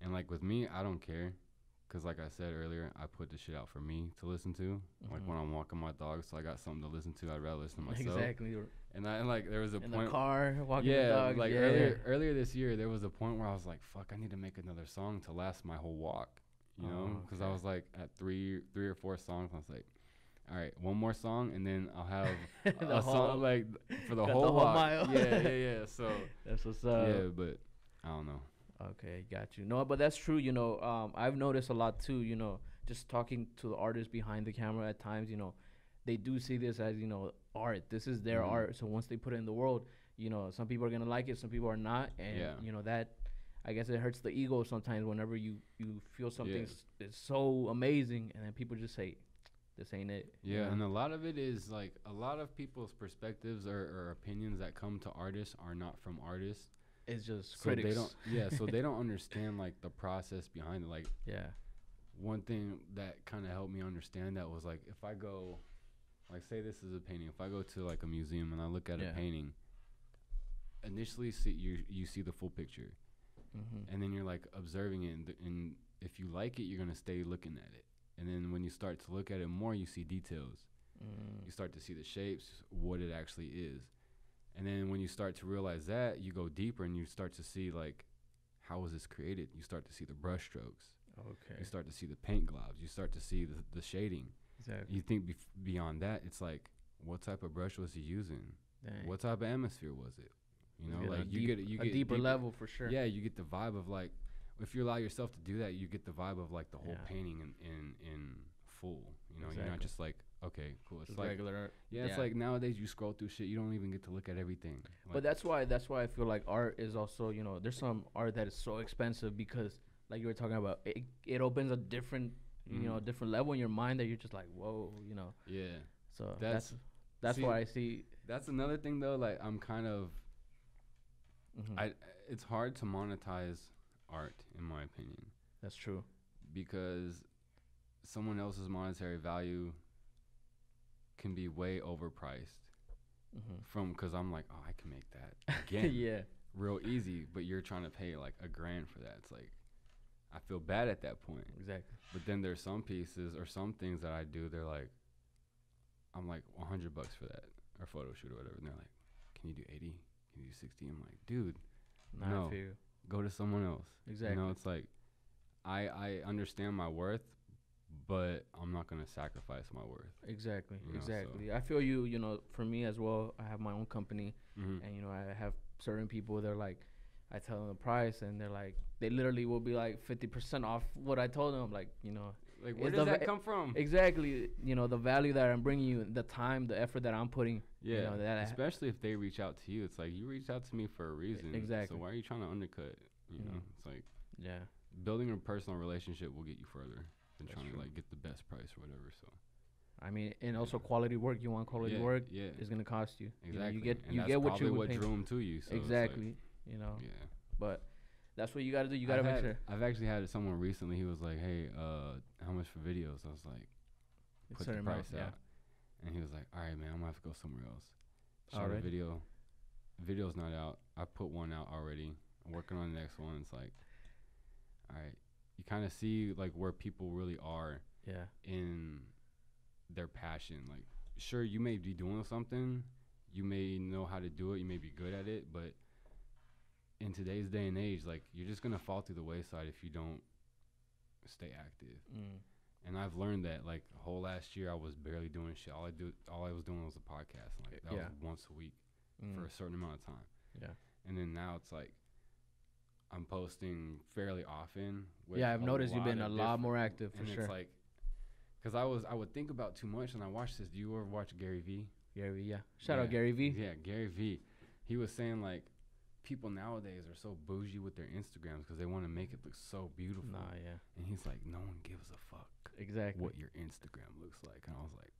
And like with me, I don't care, cause like I said earlier, I put the shit out for me to listen to. Like Mhm. when I'm walking my dog, so I got something to listen to. I'd rather listen to myself. Exactly. And I and like there was a In point the car, walking yeah, the dog. like yeah. earlier earlier this year, there was a point where I was like, "Fuck, I need to make another song to last my whole walk," you know, Oh, because I was like at three three or four songs. I was like, "All right, one more song, and then I'll have a whole- song like for the got the whole, whole walk." mile. yeah, yeah, yeah. So That's what's up. yeah, but I don't know. Okay, got you. No, but that's true. You know, um, I've noticed a lot too. You know, just talking to the artists behind the camera at times. You know, they do see this as you know art. This is their Mhm. art. So once they put it in the world, you know, some people are gonna like it, some people are not, and Yeah. you know that. I guess it hurts the ego sometimes whenever you you feel something Yeah. is so amazing, and then people just say, "This ain't it." you Yeah, know? and a lot of it is like a lot of people's perspectives or, or opinions that come to artists are not from artists. it's just So critics. they don't. Yeah, so they don't understand like the process behind it. Like yeah. one thing that kind of helped me understand that was like if I go, like say this is a painting. If I go to like a museum and I look at Yeah. a painting, initially see you you see the full picture, Mm-hmm. and then you're like observing it, and, th- and if you like it, you're gonna stay looking at it. And then when you start to look at it more, you see details. Mm. You start to see the shapes, what it actually is. And then when you start to realize that, you go deeper and you start to see like how was this created? You start to see the brush strokes. Okay. You start to see the paint globs. You start to see the, the shading. Exactly. You think bef- beyond that, it's like, what type of brush was he using? Dang. What type of atmosphere was it? You know, get like you deep- get you a get deeper level for sure. Yeah, you get the vibe of like, if you allow yourself to do that, you get the vibe of like the whole Yeah. painting in in in full. You know, you're not just like, okay, cool. It's like regular. art. yeah, it's like nowadays you scroll through shit, you don't even get to look at everything. But that's why that's why I feel like art is also you know there's some art that is so expensive because like you were talking about it, it opens a different you know Mhm. different level in your mind that you're just like whoa you know? Yeah, so That's- that's that's see, why I see that's another thing though. Like I'm kind of, mhm, I it's hard to monetize art in my opinion. That's true. Because someone else's monetary value can be way overpriced hmm from because I'm like, oh, I can make that again. Yeah. Real easy, but you're trying to pay like a grand for that. It's like I feel bad at that point. exactly But then there's some pieces or some things that I do. They're like, I'm like 100 bucks for that or photo shoot or whatever. And they're like, can you do 80? Can you do 60? I'm like, dude, I No. go to someone else. exactly You know, it's like I I understand my worth, but I'm not gonna sacrifice my worth. exactly you know, so- exactly I feel you you know for me as well I have my own company Mm-hmm. and you know I have certain people they're like I tell them the price and they're like they literally will be like 50% off what I told them like you know Like, where does that va- come from? exactly you know the value that i'm bringing you the time the effort that i'm putting Yeah, know, that especially if they reach out to you. It's like you reached out to me for a reason. exactly. So why are you trying to undercut? You know, Mhm. it's like yeah building a personal relationship will get you further than That's trying true. to like get the best price or whatever. So i mean and also quality work you want quality yeah, work Yeah, is going to cost you exactly. you, know, you get And you get what you would what pay drew to you. So it's like, exactly you know yeah. but that's what you got to do you got to make sure I've actually had someone recently. He was like, "Hey, uh, how much for videos?" I was like, it's "Put the price amount, out," and he was like, "All right, man, I'm gonna have to go somewhere else." Shot a video. Video's not out. I put one out already. I'm working on the next one. It's like, all right, you kind of see like where people really are yeah in their passion. Like, sure, you may be doing something, you may know how to do it, you may be good at it, but in today's day and age, like you're just gonna fall through the wayside if you don't stay active. mm. And I've learned that like whole last year I was barely doing shit. All I do, all I was doing was a podcast. Like that Yeah. was once a week Mm. for a certain amount of time. yeah And then now it's like I'm posting fairly often. With yeah i've noticed you've been a lot more active for and sure it's like, cause I was I would think about too much, and I watched this. Do you ever watch Gary Vee? gary vee yeah shout out gary vee Yeah, Gary Vee. He was saying like, people nowadays are so bougie with their Instagrams because they want to make it look so beautiful. nah yeah And he's like, no one gives a fuck exactly what your Instagram looks like. And I was like,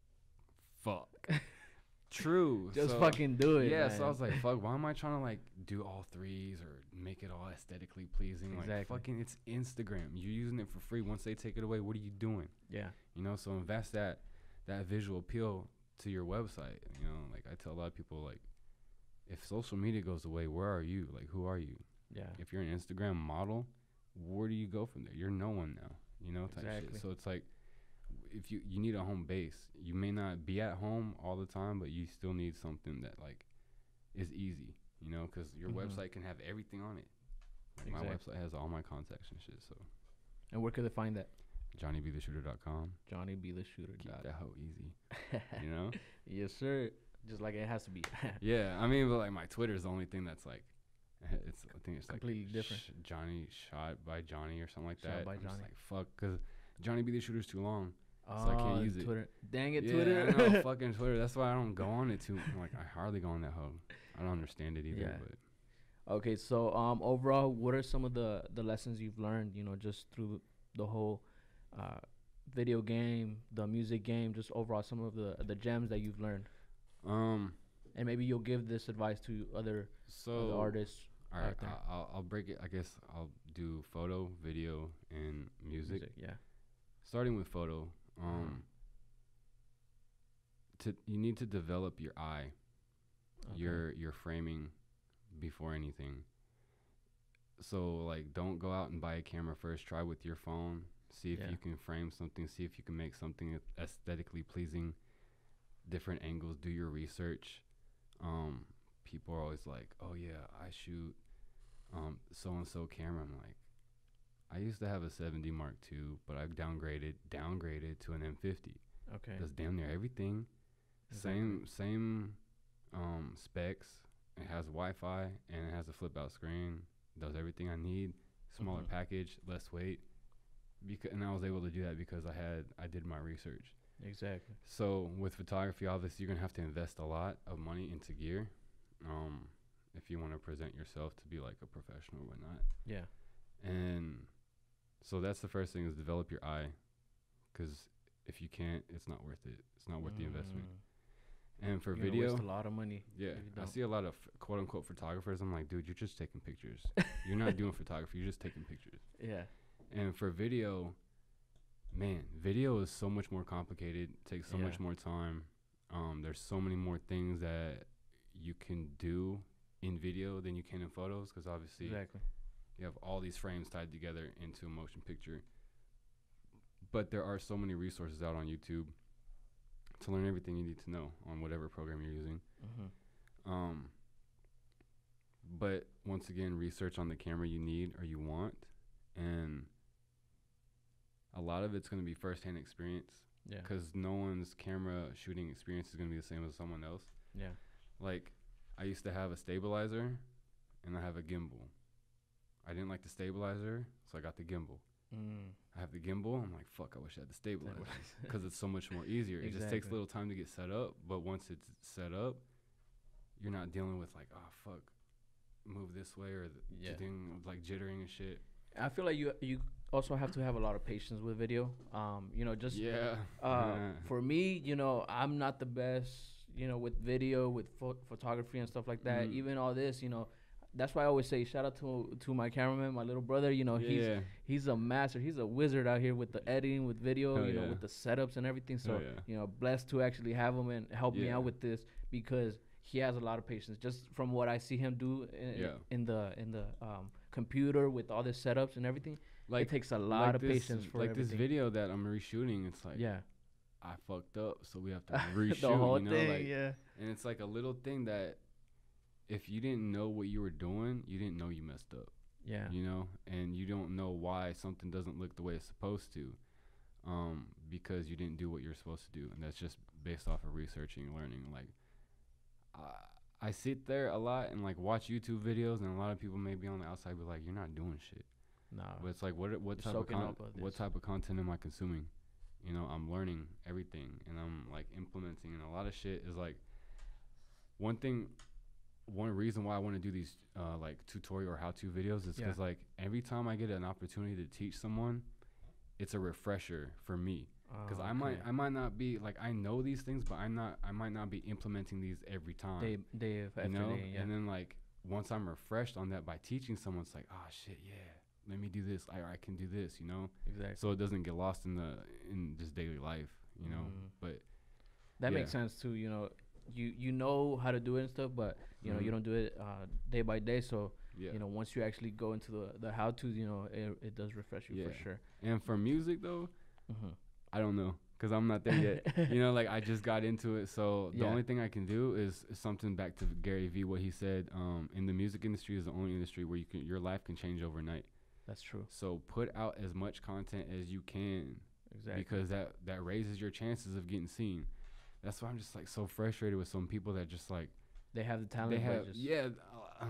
fuck. True. just So- fucking do it Yeah, so I was like, fuck, why am I trying to like do all threes or make it all aesthetically pleasing? Like, Exactly. fucking, it's Instagram. You're using it for free. Once they take it away, what are you doing? yeah You know, so invest that that visual appeal to your website. You know, like I tell a lot of people, like if social media goes away, where are you? Like who are you? Yeah. If you're an Instagram model, where do you go from there? You're no one now. You know, type Exactly. shit. So it's like if you you need a home base. You may not be at home all the time, but you still need something that like is easy. You know, because your Mhm. website can have everything on it. Like My website has all my contacts and shit. So And where could they find that? JohnnyBeTheShooter.com. Johnny be the shooter. Keep that hoe easy. You know. yes, sir. Just like it has to be. yeah, I mean, but like my Twitter is the only thing that's like, it's I think it's Completely like different. Sh- Johnny shot by Johnny or something like Shot that. by I'm just Johnny. like fuck, cause Johnny be the shooter's too long. oh, So I can't use it. Twitter. Dang it, yeah, Twitter. I know, fucking Twitter. That's why I don't go on it too. I'm like I hardly go on that hoe. I don't understand it either. Yeah. But Okay, so um, overall, what are some of the the lessons you've learned? You know, just through the whole uh, video game, the music game, just overall some of the the gems that you've learned, um, and maybe you'll give this advice to other, other so artists. all right, out there. I- I'll I'll break it. I guess I'll do photo, video, and music. yeah. starting with photo um to you need to develop your eye Okay. your your framing before anything so like don't go out and buy a camera first try with your phone see if Yeah. you can frame something see if you can make something aesthetically pleasing different angles do your research. Um people are always like oh yeah i shoot um so and so camera. I'm like i used to have a 7D Mark II but I've downgraded downgraded to an m50 okay. does damn near everything. Same same um specs. It has wi-fi and it has a flip out screen does everything i need. Smaller Mhm. package less weight. Because and i was able to do that because i had i did my research Exactly. so with photography obviously you're gonna have to invest a lot of money into gear um if you want to present yourself to be like a professional or whatnot Yeah. and so that's the first thing is develop your eye because if you can't it's not worth it it's not worth the investment Mm. and for You're video waste a lot of money. yeah, I see a lot of quote unquote photographers. I'm like, dude, you're just taking pictures. you're not doing photography. You're just taking pictures. Yeah. And for video, man, video is so much more complicated. Takes so much more time. Um, there's so many more things that you can do in video than you can in photos because obviously Exactly. you have all these frames tied together into a motion picture. But there are so many resources out on YouTube to learn everything you need to know on whatever program you're using. Mm-hmm. Um, but once again, research on the camera you need or you want, and a lot of it's going to be firsthand experience Yeah. because no one's camera shooting experience is going to be the same as someone else. Yeah. Like, I used to have a stabilizer, and I have a gimbal. I didn't like the stabilizer, so I got the gimbal. Mm. I have the gimbal. I'm like, fuck, I wish I had the stabilizer because it's so much more easier. It just takes a little time to get set up, but once it's set up, you're not dealing with like, oh fuck, move this way or the Yeah. thing like jittering and shit. I feel like you you also I have to have a lot of patience with video. Um, you know, just yeah. uh, yeah. for me, you know, I'm not the best, you know, with video, with pho- photography and stuff like that. Mhm. Even all this, you know, that's why I always say shout out to to my cameraman, my little brother. You know, yeah. he's he's a master. He's a wizard out here with the editing, with video, Hell you know, yeah. with the setups and everything. So yeah. you know, blessed to actually have him and help me out with this because he has a lot of patience. Just from what I see him do in, in the in the um, computer with all the setups and everything, Like it takes a lot like of this, patience for like everything. this video that I'm reshooting. It's like yeah, I fucked up, so we have to reshoot. the whole you know, thing. like, yeah, and it's like a little thing that if you didn't know what you were doing, you didn't know you messed up. yeah, you know, and you don't know why something doesn't look the way it's supposed to, um, because you didn't do what you're supposed to do, and that's just based off of researching and learning. Like, I, I sit there a lot and like watch YouTube videos, and a lot of people may be on the outside be like, "You're not doing shit," no, but it's like, what what type of con- what type of content am I consuming? You know, I'm learning everything, and I'm like implementing, and a lot of shit is like one thing one reason why I want to do these uh, like tutorial or how-to videos is Yeah. because like every time I get an opportunity to teach someone, it's a refresher for me. Because I might I might not be like I know these things, but I'm not I might not be implementing these every time. day day of you know, day, yeah, and then like once I'm refreshed on that by teaching someone, it's like oh shit yeah, let me do this. I I can do this. You know, exactly. so it doesn't get lost in the in just daily life. You know, Mm. but That Yeah. makes sense too. You know, you you know how to do it and stuff, but you know you Mhm. don't do it uh, day by day. So Yeah. you know once you actually go into the the how to, you know, it, it does refresh you for sure. and for music though, hmm I don't know because I'm not there yet. you know, like I just got into it, so the only thing I can do is, is something back to Gary Vee. What he said, um, in the music industry is the only industry where you can your life can change overnight. That's true. So put out as much content as you can Exactly. because that that raises your chances of getting seen. That's why I'm just like so frustrated with some people that just like they have the talent. they have just, yeah. uh,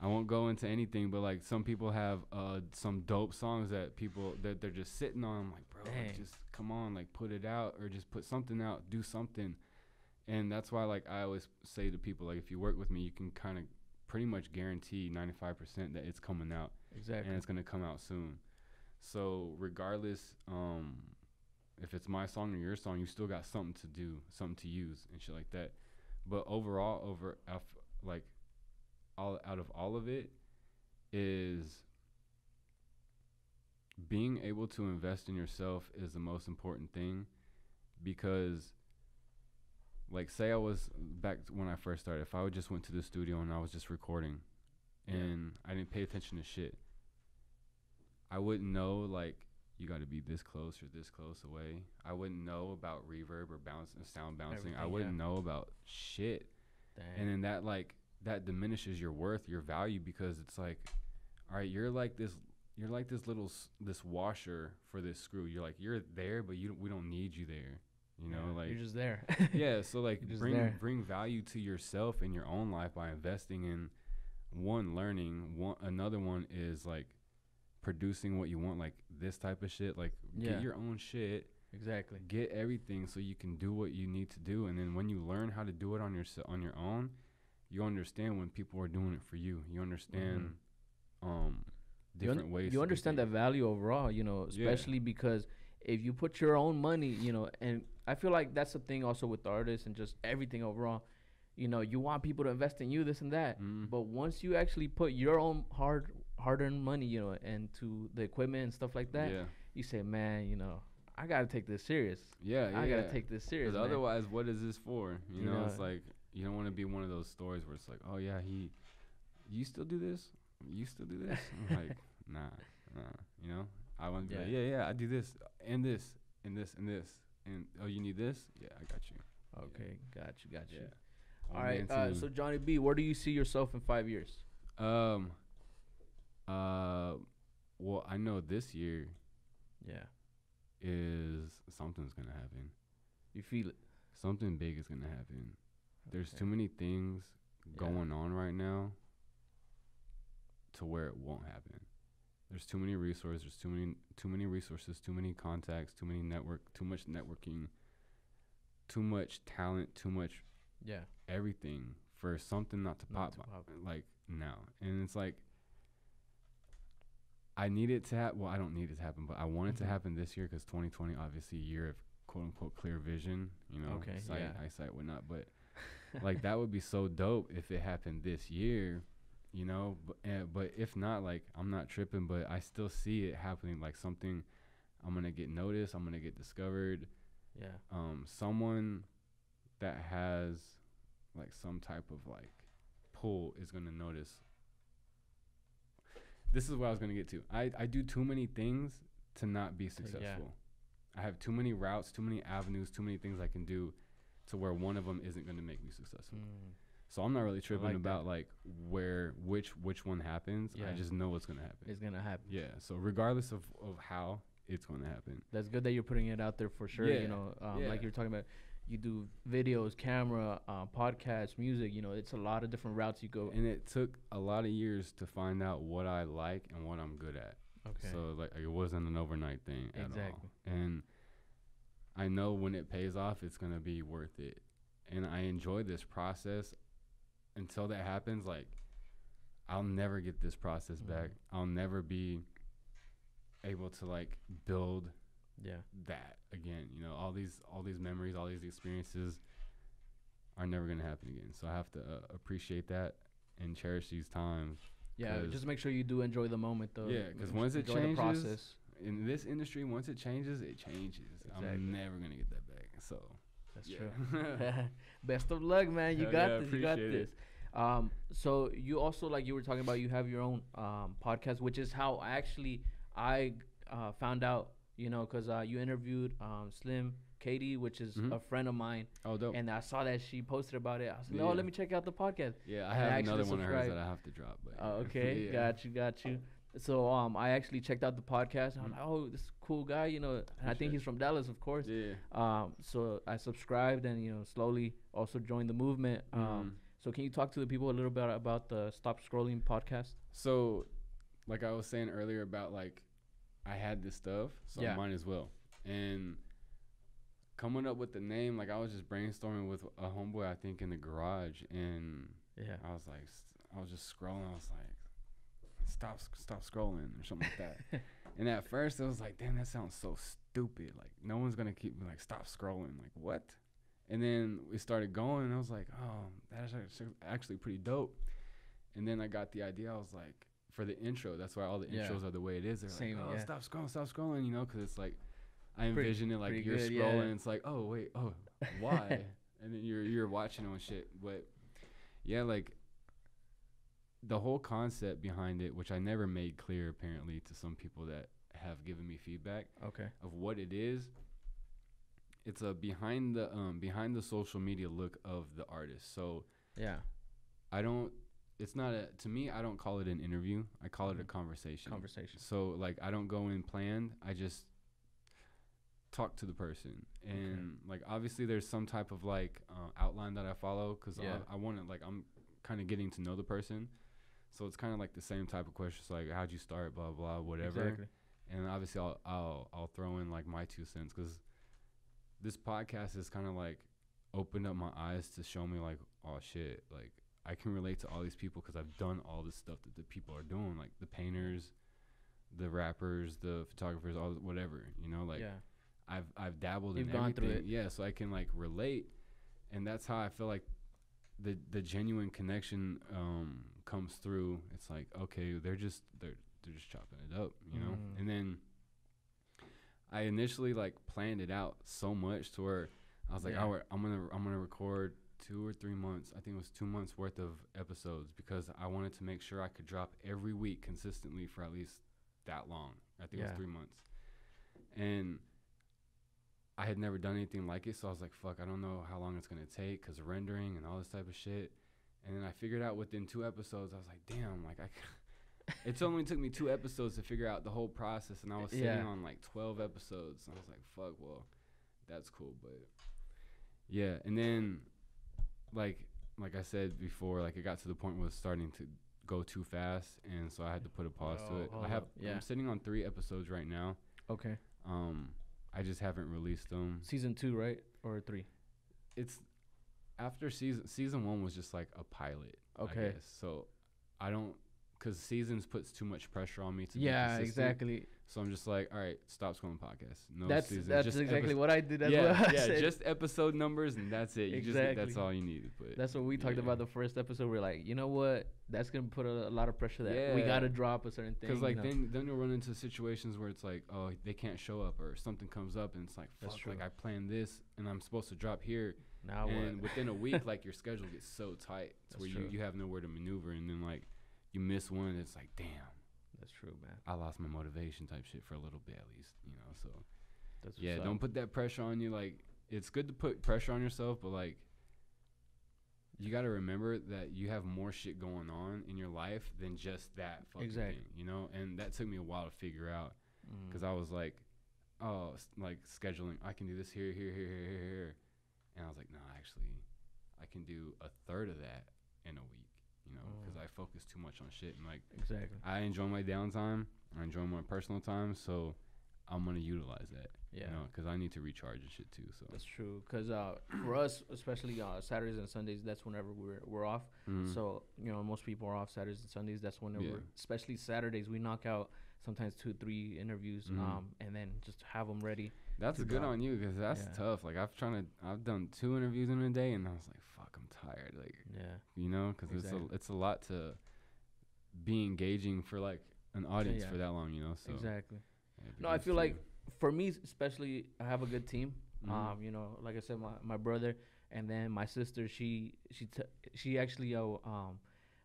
I won't go into anything, but like some people have uh some dope songs that people that they're just sitting on. I'm like, bro, like, just come on, like put it out or just put something out, do something. And that's why like I always say to people like if you work with me, you can kind of pretty much guarantee 95% that it's coming out Exactly. and it's gonna come out soon. So regardless, um, if it's my song or your song, you still got something to do, something to use, and shit like that. But overall, over like all out of all of it, is being able to invest in yourself is the most important thing, because. Like, say I was back when I first started. If I would just went to the studio and I was just recording, Yeah. and I didn't pay attention to shit, I wouldn't know like you got to be this close or this close away. I wouldn't know about reverb or bounce and uh, sound bouncing. I wouldn't yeah. know about shit, Dang. and then that like that diminishes your worth, your value because it's like, all right, you're like this. You're like this little s- this washer for this screw. You're like you're there, but you don't, we don't need you there. You know, Yeah, like you're just there. yeah so like bring there. bring value to yourself in your own life by investing in one learning one another one is like producing what you want like this type of shit like Yeah. get your own shit exactly. get everything so you can do what you need to do and then when you learn how to do it on your on your own you understand when people are doing it for you you understand um You un- different ways You understand things. value overall, you know, Yeah. especially because if you put your own money, you know, and I feel like that's the thing also with artists and just everything overall. You know, you want people to invest in you, this and that. Mm. But once you actually put your own hard hard earned money, you know, into the equipment and stuff like that, yeah you say, Man, you know, I gotta take this serious. yeah yeah I gotta take this serious. Because man." otherwise, what is this for? You, You know, it's like you don't want to be one of those stories where it's like, oh yeah, he, you still do this? You still do this? I'm like, nah, nah. You know, I want to be like, Yeah. yeah, yeah, I do this and this and this and this and oh, you need this? Yeah, I got you. Okay, got you, got you. All right, man uh, so Johnny B, where do you see yourself in five years? um, uh, well, I know this year Yeah, is something's gonna happen. you feel it. Something big is gonna happen. There's too many things Yeah. going on right now to where it won't happen. There's too many resources, there's too many too many resources, too many contacts, too many network, too much networking, too much talent, too much Yeah, everything for something not to Not pop, to pop. like now. And it's like I need it to happen. Well, I don't need it to happen, but I want it to happen this year because 2020, obviously, a year of quote unquote clear vision, you know, Okay, sight, yeah. eyesight, whatnot. But like that would be so dope if it happened this year, you know. But uh, but if not, like I'm not tripping, but I still see it happening. Like something, I'm gonna get noticed. I'm gonna get discovered. yeah, Um, someone that has like some type of like pull is gonna notice. This is what I was gonna get to. I I do too many things to not be yeah. successful. I have too many routes, too many avenues, too many things I can do to where one of them isn't going to make me successful. Mm, So I'm not really tripping like that. about like where which which one happens. I just know what's going to happen. it's gonna happen. yeah. So regardless of of how it's going to happen. That's good that you're putting it out there for sure. Yeah, You know, um, yeah. like you're talking about, you do videos, camera, uh, podcasts, music. You know, it's a lot of different routes you go. And it took a lot of years to find out what I like and what I'm good at. Okay. So like it wasn't an overnight thing at Exactly. all. And I know when it pays off, it's gonna be worth it. And I enjoy this process until that happens. Like I'll never get this process back. Mhm. I'll never be able to like build yeah. that again. You know, all these all these memories, all these experiences are never gonna happen again. So I have to uh, appreciate that and cherish these times. yeah Just make sure you do enjoy the moment though. Yeah, 'cause Enjoy once it the changes, process. in this industry, once it changes, it changes. Exactly. I'm never gonna get that back. So That's Yeah. true. Best of luck, man. You Hell got yeah, this. You got this. it. Um, so you also like you were talking about you have your own um podcast, which is how I actually I uh, found out. You know, because uh, you interviewed um Slim Katie, which is Mhm. a friend of mine, oh, dope. and I saw that she posted about it. I was like, oh, Yeah. let me check out the podcast. yeah, I I have actually another one of hers that I have to drop. But Oh, okay, yeah. got you, got you. So um, I actually checked out the podcast. And I'm like, oh, this cool guy, you know. And I think he's from Dallas, of course. Yeah. Um, so I subscribed and you know slowly also joined the movement. Um, Mhm. so can you talk to the people a little bit about the Stop Scrolling podcast? So, like I was saying earlier about like, I had this stuff, so Yeah. I might as well. And coming up with the name, like I was just brainstorming with a homeboy, I think, in the garage, and Yeah. I was like, I was just scrolling. I was like, stop, stop scrolling or something like that. and at first, it was like, damn, that sounds so stupid. Like no one's gonna keep me like stop scrolling. Like what? And then we started going, and I was like, oh, that's actually pretty dope. And then I got the idea. I was like, for the intro, that's why all the Yeah. intros are the way it is. They're Same, like, oh, yeah. stop scrolling, stop scrolling, you know, because it's like, I Pretty- envision it like you're good, yeah. scrolling. It's like, oh wait, oh why? and then you're you're watching on shit. But yeah, like the whole concept behind it, which I never made clear apparently to some people that have given me feedback Okay. of what it is. It's a behind the um behind the social media look of the artist. So Yeah. I don't. It's not a to me. I don't call it an interview. I call it a Mhm. conversation. Conversation. So like I don't go in planned. I just talk to the person, and like obviously there's some type of like uh, outline that I follow because Yeah. I, I want to like I'm kind of getting to know the person. So it's kind of like the same type of questions like how'd you start, blah blah whatever. Exactly. And obviously I'll I'll I'll throw in like my two cents because this podcast is kind of like opened up my eyes to show me like oh shit like I can relate to all these people because I've done all this stuff that the people are doing like the painters, the rappers, the photographers, all whatever you know like yeah. I've I've dabbled You've in gone through everything. it. Yeah, so I can like relate, and that's how I feel like the the genuine connection um comes through. It's like okay, they're just they're they're just chopping it up, you know. Mm. And then I initially like planned it out so much to where I was like, Yeah. I'm gonna I'm gonna record two or three months. I think it was two months worth of episodes because I wanted to make sure I could drop every week consistently for at least that long. I think it was three months, and I had never done anything like it, so I was like, "Fuck, I don't know how long it's gonna take because rendering and all this type of shit." And then I figured out within two episodes, I was like, "Damn!" Like I, it only took me two episodes to figure out the whole process, and I was sitting Yeah. on like twelve episodes. And I was like, "Fuck, well, that's cool," but yeah. And then, like, like I said before, like it got to the point where it was starting to go too fast, and so I had to put a pause Oh, to it. I have yeah. I'm sitting on three episodes right now. Okay. Um, I just haven't released them. Season two, right? Or three? It's after season season one was just like a pilot. I Okay. guess. So I don't because seasons puts too much pressure on me to. Yeah, exactly. So I'm just like, all right, stop scrolling podcasts. No that's seasons. that's just exactly epi- what I did. That's yeah, yeah, just episode numbers and that's it. You just that's all you need. But That's what we talked about the first episode. We're like, you know what? That's gonna put a, a lot of pressure that we gotta drop a certain thing. Because like you know? then then you'll run into situations where it's like oh they can't show up or something comes up and it's like That's fuck true. like I planned this and I'm supposed to drop here now and within a week like your schedule gets so tight to That's where you, you have nowhere to maneuver and then like you miss one it's like damn That's true, man. I lost my motivation type shit for a little bit at least you know so That's yeah don't up. put that pressure on you like it's good to put pressure on yourself but like you got to remember that you have more shit going on in your life than just that fucking Exactly. thing, you know and that took me a while to figure out Mm. because I was like, oh, s- like scheduling. I can do this here, here, here, here, here, here, and I was like, no, actually, I can do a third of that in a week, you know, because Mm. I focus too much on shit. And like, exactly. I enjoy my downtime. I enjoy my personal time, so I'm gonna utilize that, Yeah. you know, because I need to recharge and shit too. So That's true. Cause uh, for us, especially uh, Saturdays and Sundays, that's whenever we're we're off. Mhm. So you know, most people are off Saturdays and Sundays. That's whenever, Yeah. we're, especially Saturdays, we knock out sometimes two, three interviews, Mhm. um, and then just have them ready. that's good on you because that's Yeah. tough. Like I've trying to, I've done two interviews in a day, and I was like, fuck, I'm tired. Like Yeah. you know, because Exactly. it's a it's a lot to be engaging for like an audience yeah. for that long, you know. So Exactly. yeah, No, I feel too- like for me, especially, I have a good team. Mhm. Um, you know, like I said, my, my brother and then my sister. She she t- she actually uh, um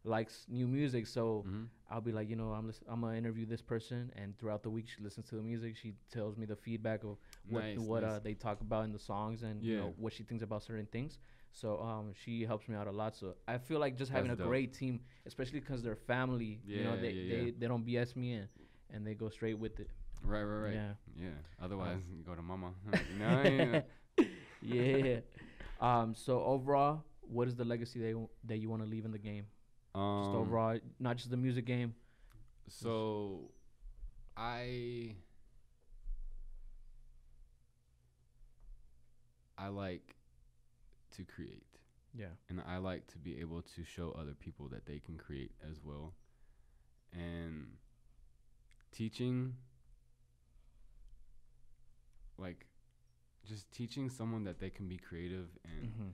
likes new music, so Mhm. I'll be like, you know, I'm lis- I'm gonna interview this person, and throughout the week she listens to the music. She tells me the feedback of what Nice, what uh, they talk about in the songs and you know what she thinks about certain things. So um, she helps me out a lot. So I feel like just having That's a dope. great team, especially because they're family. you know, Yeah, they yeah, they, yeah. they don't BS me and and they go straight with it. Right, right, right. Yeah. Yeah. Otherwise, you go to mama. no, yeah. yeah. Um. So overall, what is the legacy that you, that you want to leave in the game? Um, Just overall, not just the music game. So, I I like to create, Yeah. and I like to be able to show other people that they can create as well. And teaching, like, just teaching someone that they can be creative and Mm-hmm.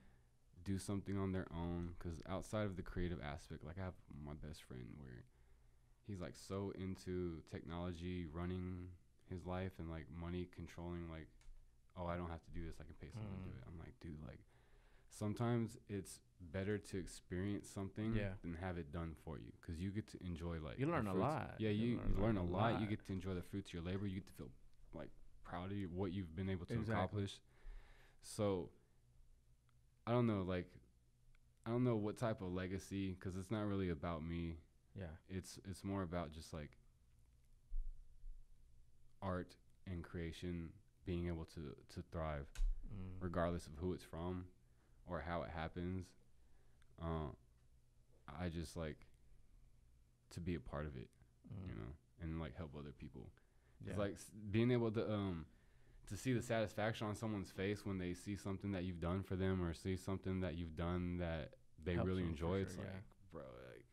Do something on their own because outside of the creative aspect like i have my best friend where he's like so into technology running his life and like money controlling like oh i don't have to do this i can pay someone to do Mm. it i'm like dude like sometimes it's better to experience something Yeah. than have it done for you because you get to enjoy like You learn a lot. yeah You you, learn, you learn a a lot. you get to enjoy the fruits of your labor you get to feel like proud of you, what you've been able to Exactly. accomplish so i don't know like i don't know what type of legacy because it's not really about me Yeah. it's it's more about just like art and creation being able to to thrive Mm. regardless of who it's from or how it happens uh, i just like to be a part of it Mm. you know and like help other people Yeah. it's like s- being able to um to see the satisfaction on someone's face when they see something that you've done for them or see something that you've done that they Helps really enjoy sure, it's yeah. like bro like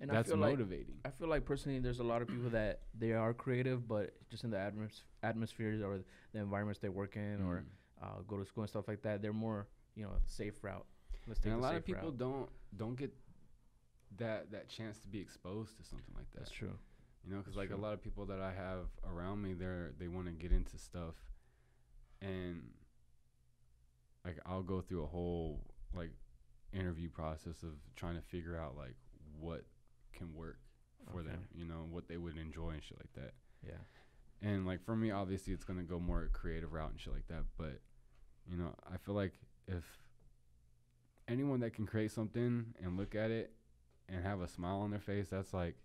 and that's I feel like motivating I feel like personally, there's a lot of people that they are creative, but just in the atmos- atmospheres or the environments they work in or Mm. uh, go to school and stuff like that, they're more you know safe route. Let's take and a lot of people route. don't don't get that that chance to be exposed to something like that That's true. You know because like a lot of people that i have around me they're they want to get into stuff and like i'll go through a whole like interview process of trying to figure out like what can work for them you know what they would enjoy and shit like that. Yeah. and like for me obviously it's gonna go more creative route and shit like that but you know i feel like if anyone that can create something and look at it and have a smile on their face that's like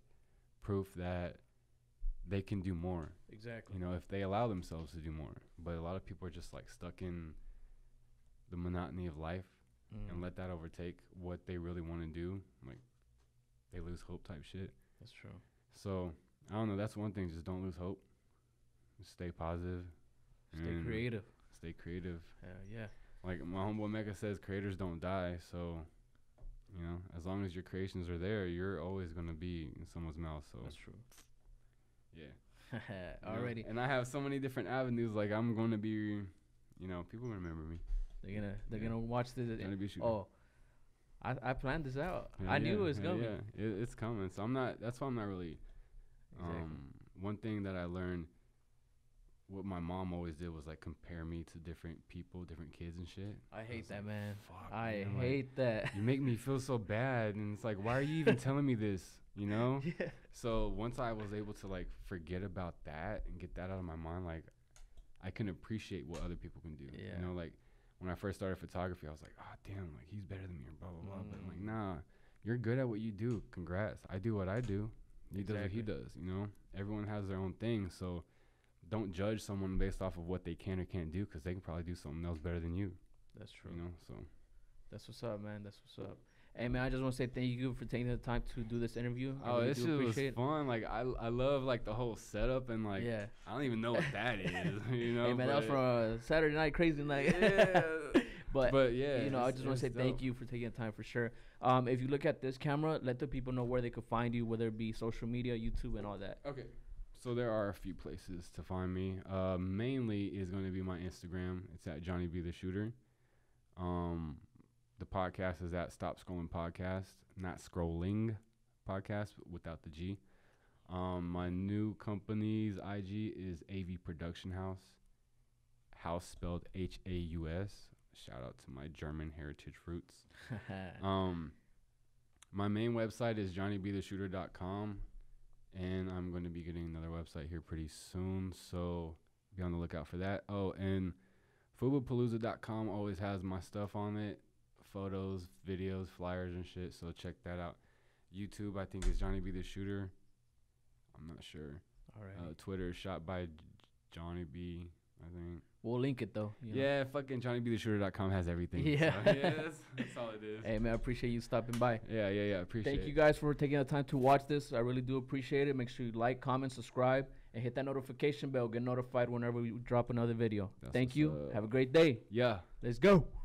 proof that they can do more Exactly. you know if they allow themselves to do more but a lot of people are just like stuck in the monotony of life Mm. and let that overtake what they really want to do like they lose hope type shit That's true. so I don't know. That's one thing. Just don't lose hope. Just stay positive. Stay creative. Stay creative. Yeah. Yeah. Like my homeboy Mecca says, creators don't die. So, you know, as long as your creations are there, you're always gonna be in someone's mouth. So That's true. yeah. you know? Already, And I have so many different avenues. Like I'm gonna be, you know, people remember me. they're gonna they're Yeah. gonna watch this. Gonna. Oh, I I planned this out. Hell I knew yeah, it was coming. Yeah, it, it's coming. So I'm not. That's why I'm not really. Exactly. Um, one thing that I learned, what my mom always did was like compare me to different people, different kids and shit. I hate was that, like, man. Fuck, I man, like, hate that. you make me feel so bad, and it's like, why are you even telling me this? You know. yeah. So once I was able to like forget about that and get that out of my mind, like I can appreciate what other people can do. Yeah. You know, like when I first started photography, I was like, oh damn, like he's better than me or blah blah blah. But I'm like, Mm. nah, you're good at what you do. Congrats. I do what I do. He does what he does. You know, everyone has their own thing. So don't judge someone based off of what they can or can't do because they can probably do something else better than you. That's true. You know, so That's what's up, man. That's what's up. Hey, man, I just want to say thank you for taking the time to do this interview. I oh, really this was fun. Like I I love like the whole setup and like yeah. I don't even know what that is. You know, hey, man, that was from uh, Saturday Night Crazy Night. yeah. but, but yeah, you know, I just want to say thank you for taking the time for sure. Um, if you look at this camera, let the people know where they could find you, whether it be social media, YouTube, and all that. Okay. So there are a few places to find me. Uh, mainly is going to be my Instagram. It's at Johnny B the Shooter. Um, the podcast is at Stop Scrolling Podcast, not Scrolling Podcast without the G. Um, my new company's IG is AV Production Haus. House spelled H A U S. Shout out to my German heritage roots. Um, my main website is johnnybtheshooter.com, and I'm going to be getting another website here pretty soon. So be on the lookout for that. Oh, and FubuPalooza.com always has my stuff on it photos, videos, flyers, and shit. So check that out. YouTube, I think, is Johnny B the Shooter. I'm not sure. All right. Uh, Twitter, shot by J- Johnny B, I think. We'll link it though. you know. Yeah, fucking JohnnyBTheShooter.com has everything. Yeah. So, yeah, that's, that's all it is. Hey man, I appreciate you stopping by. Yeah, yeah, yeah. Appreciate Thank it. you guys for taking the time to watch this. I really do appreciate it. Make sure you like, comment, subscribe, and hit that notification bell. Get notified whenever we drop another video. That's Thank you. up. Have a great day. Yeah. Let's go.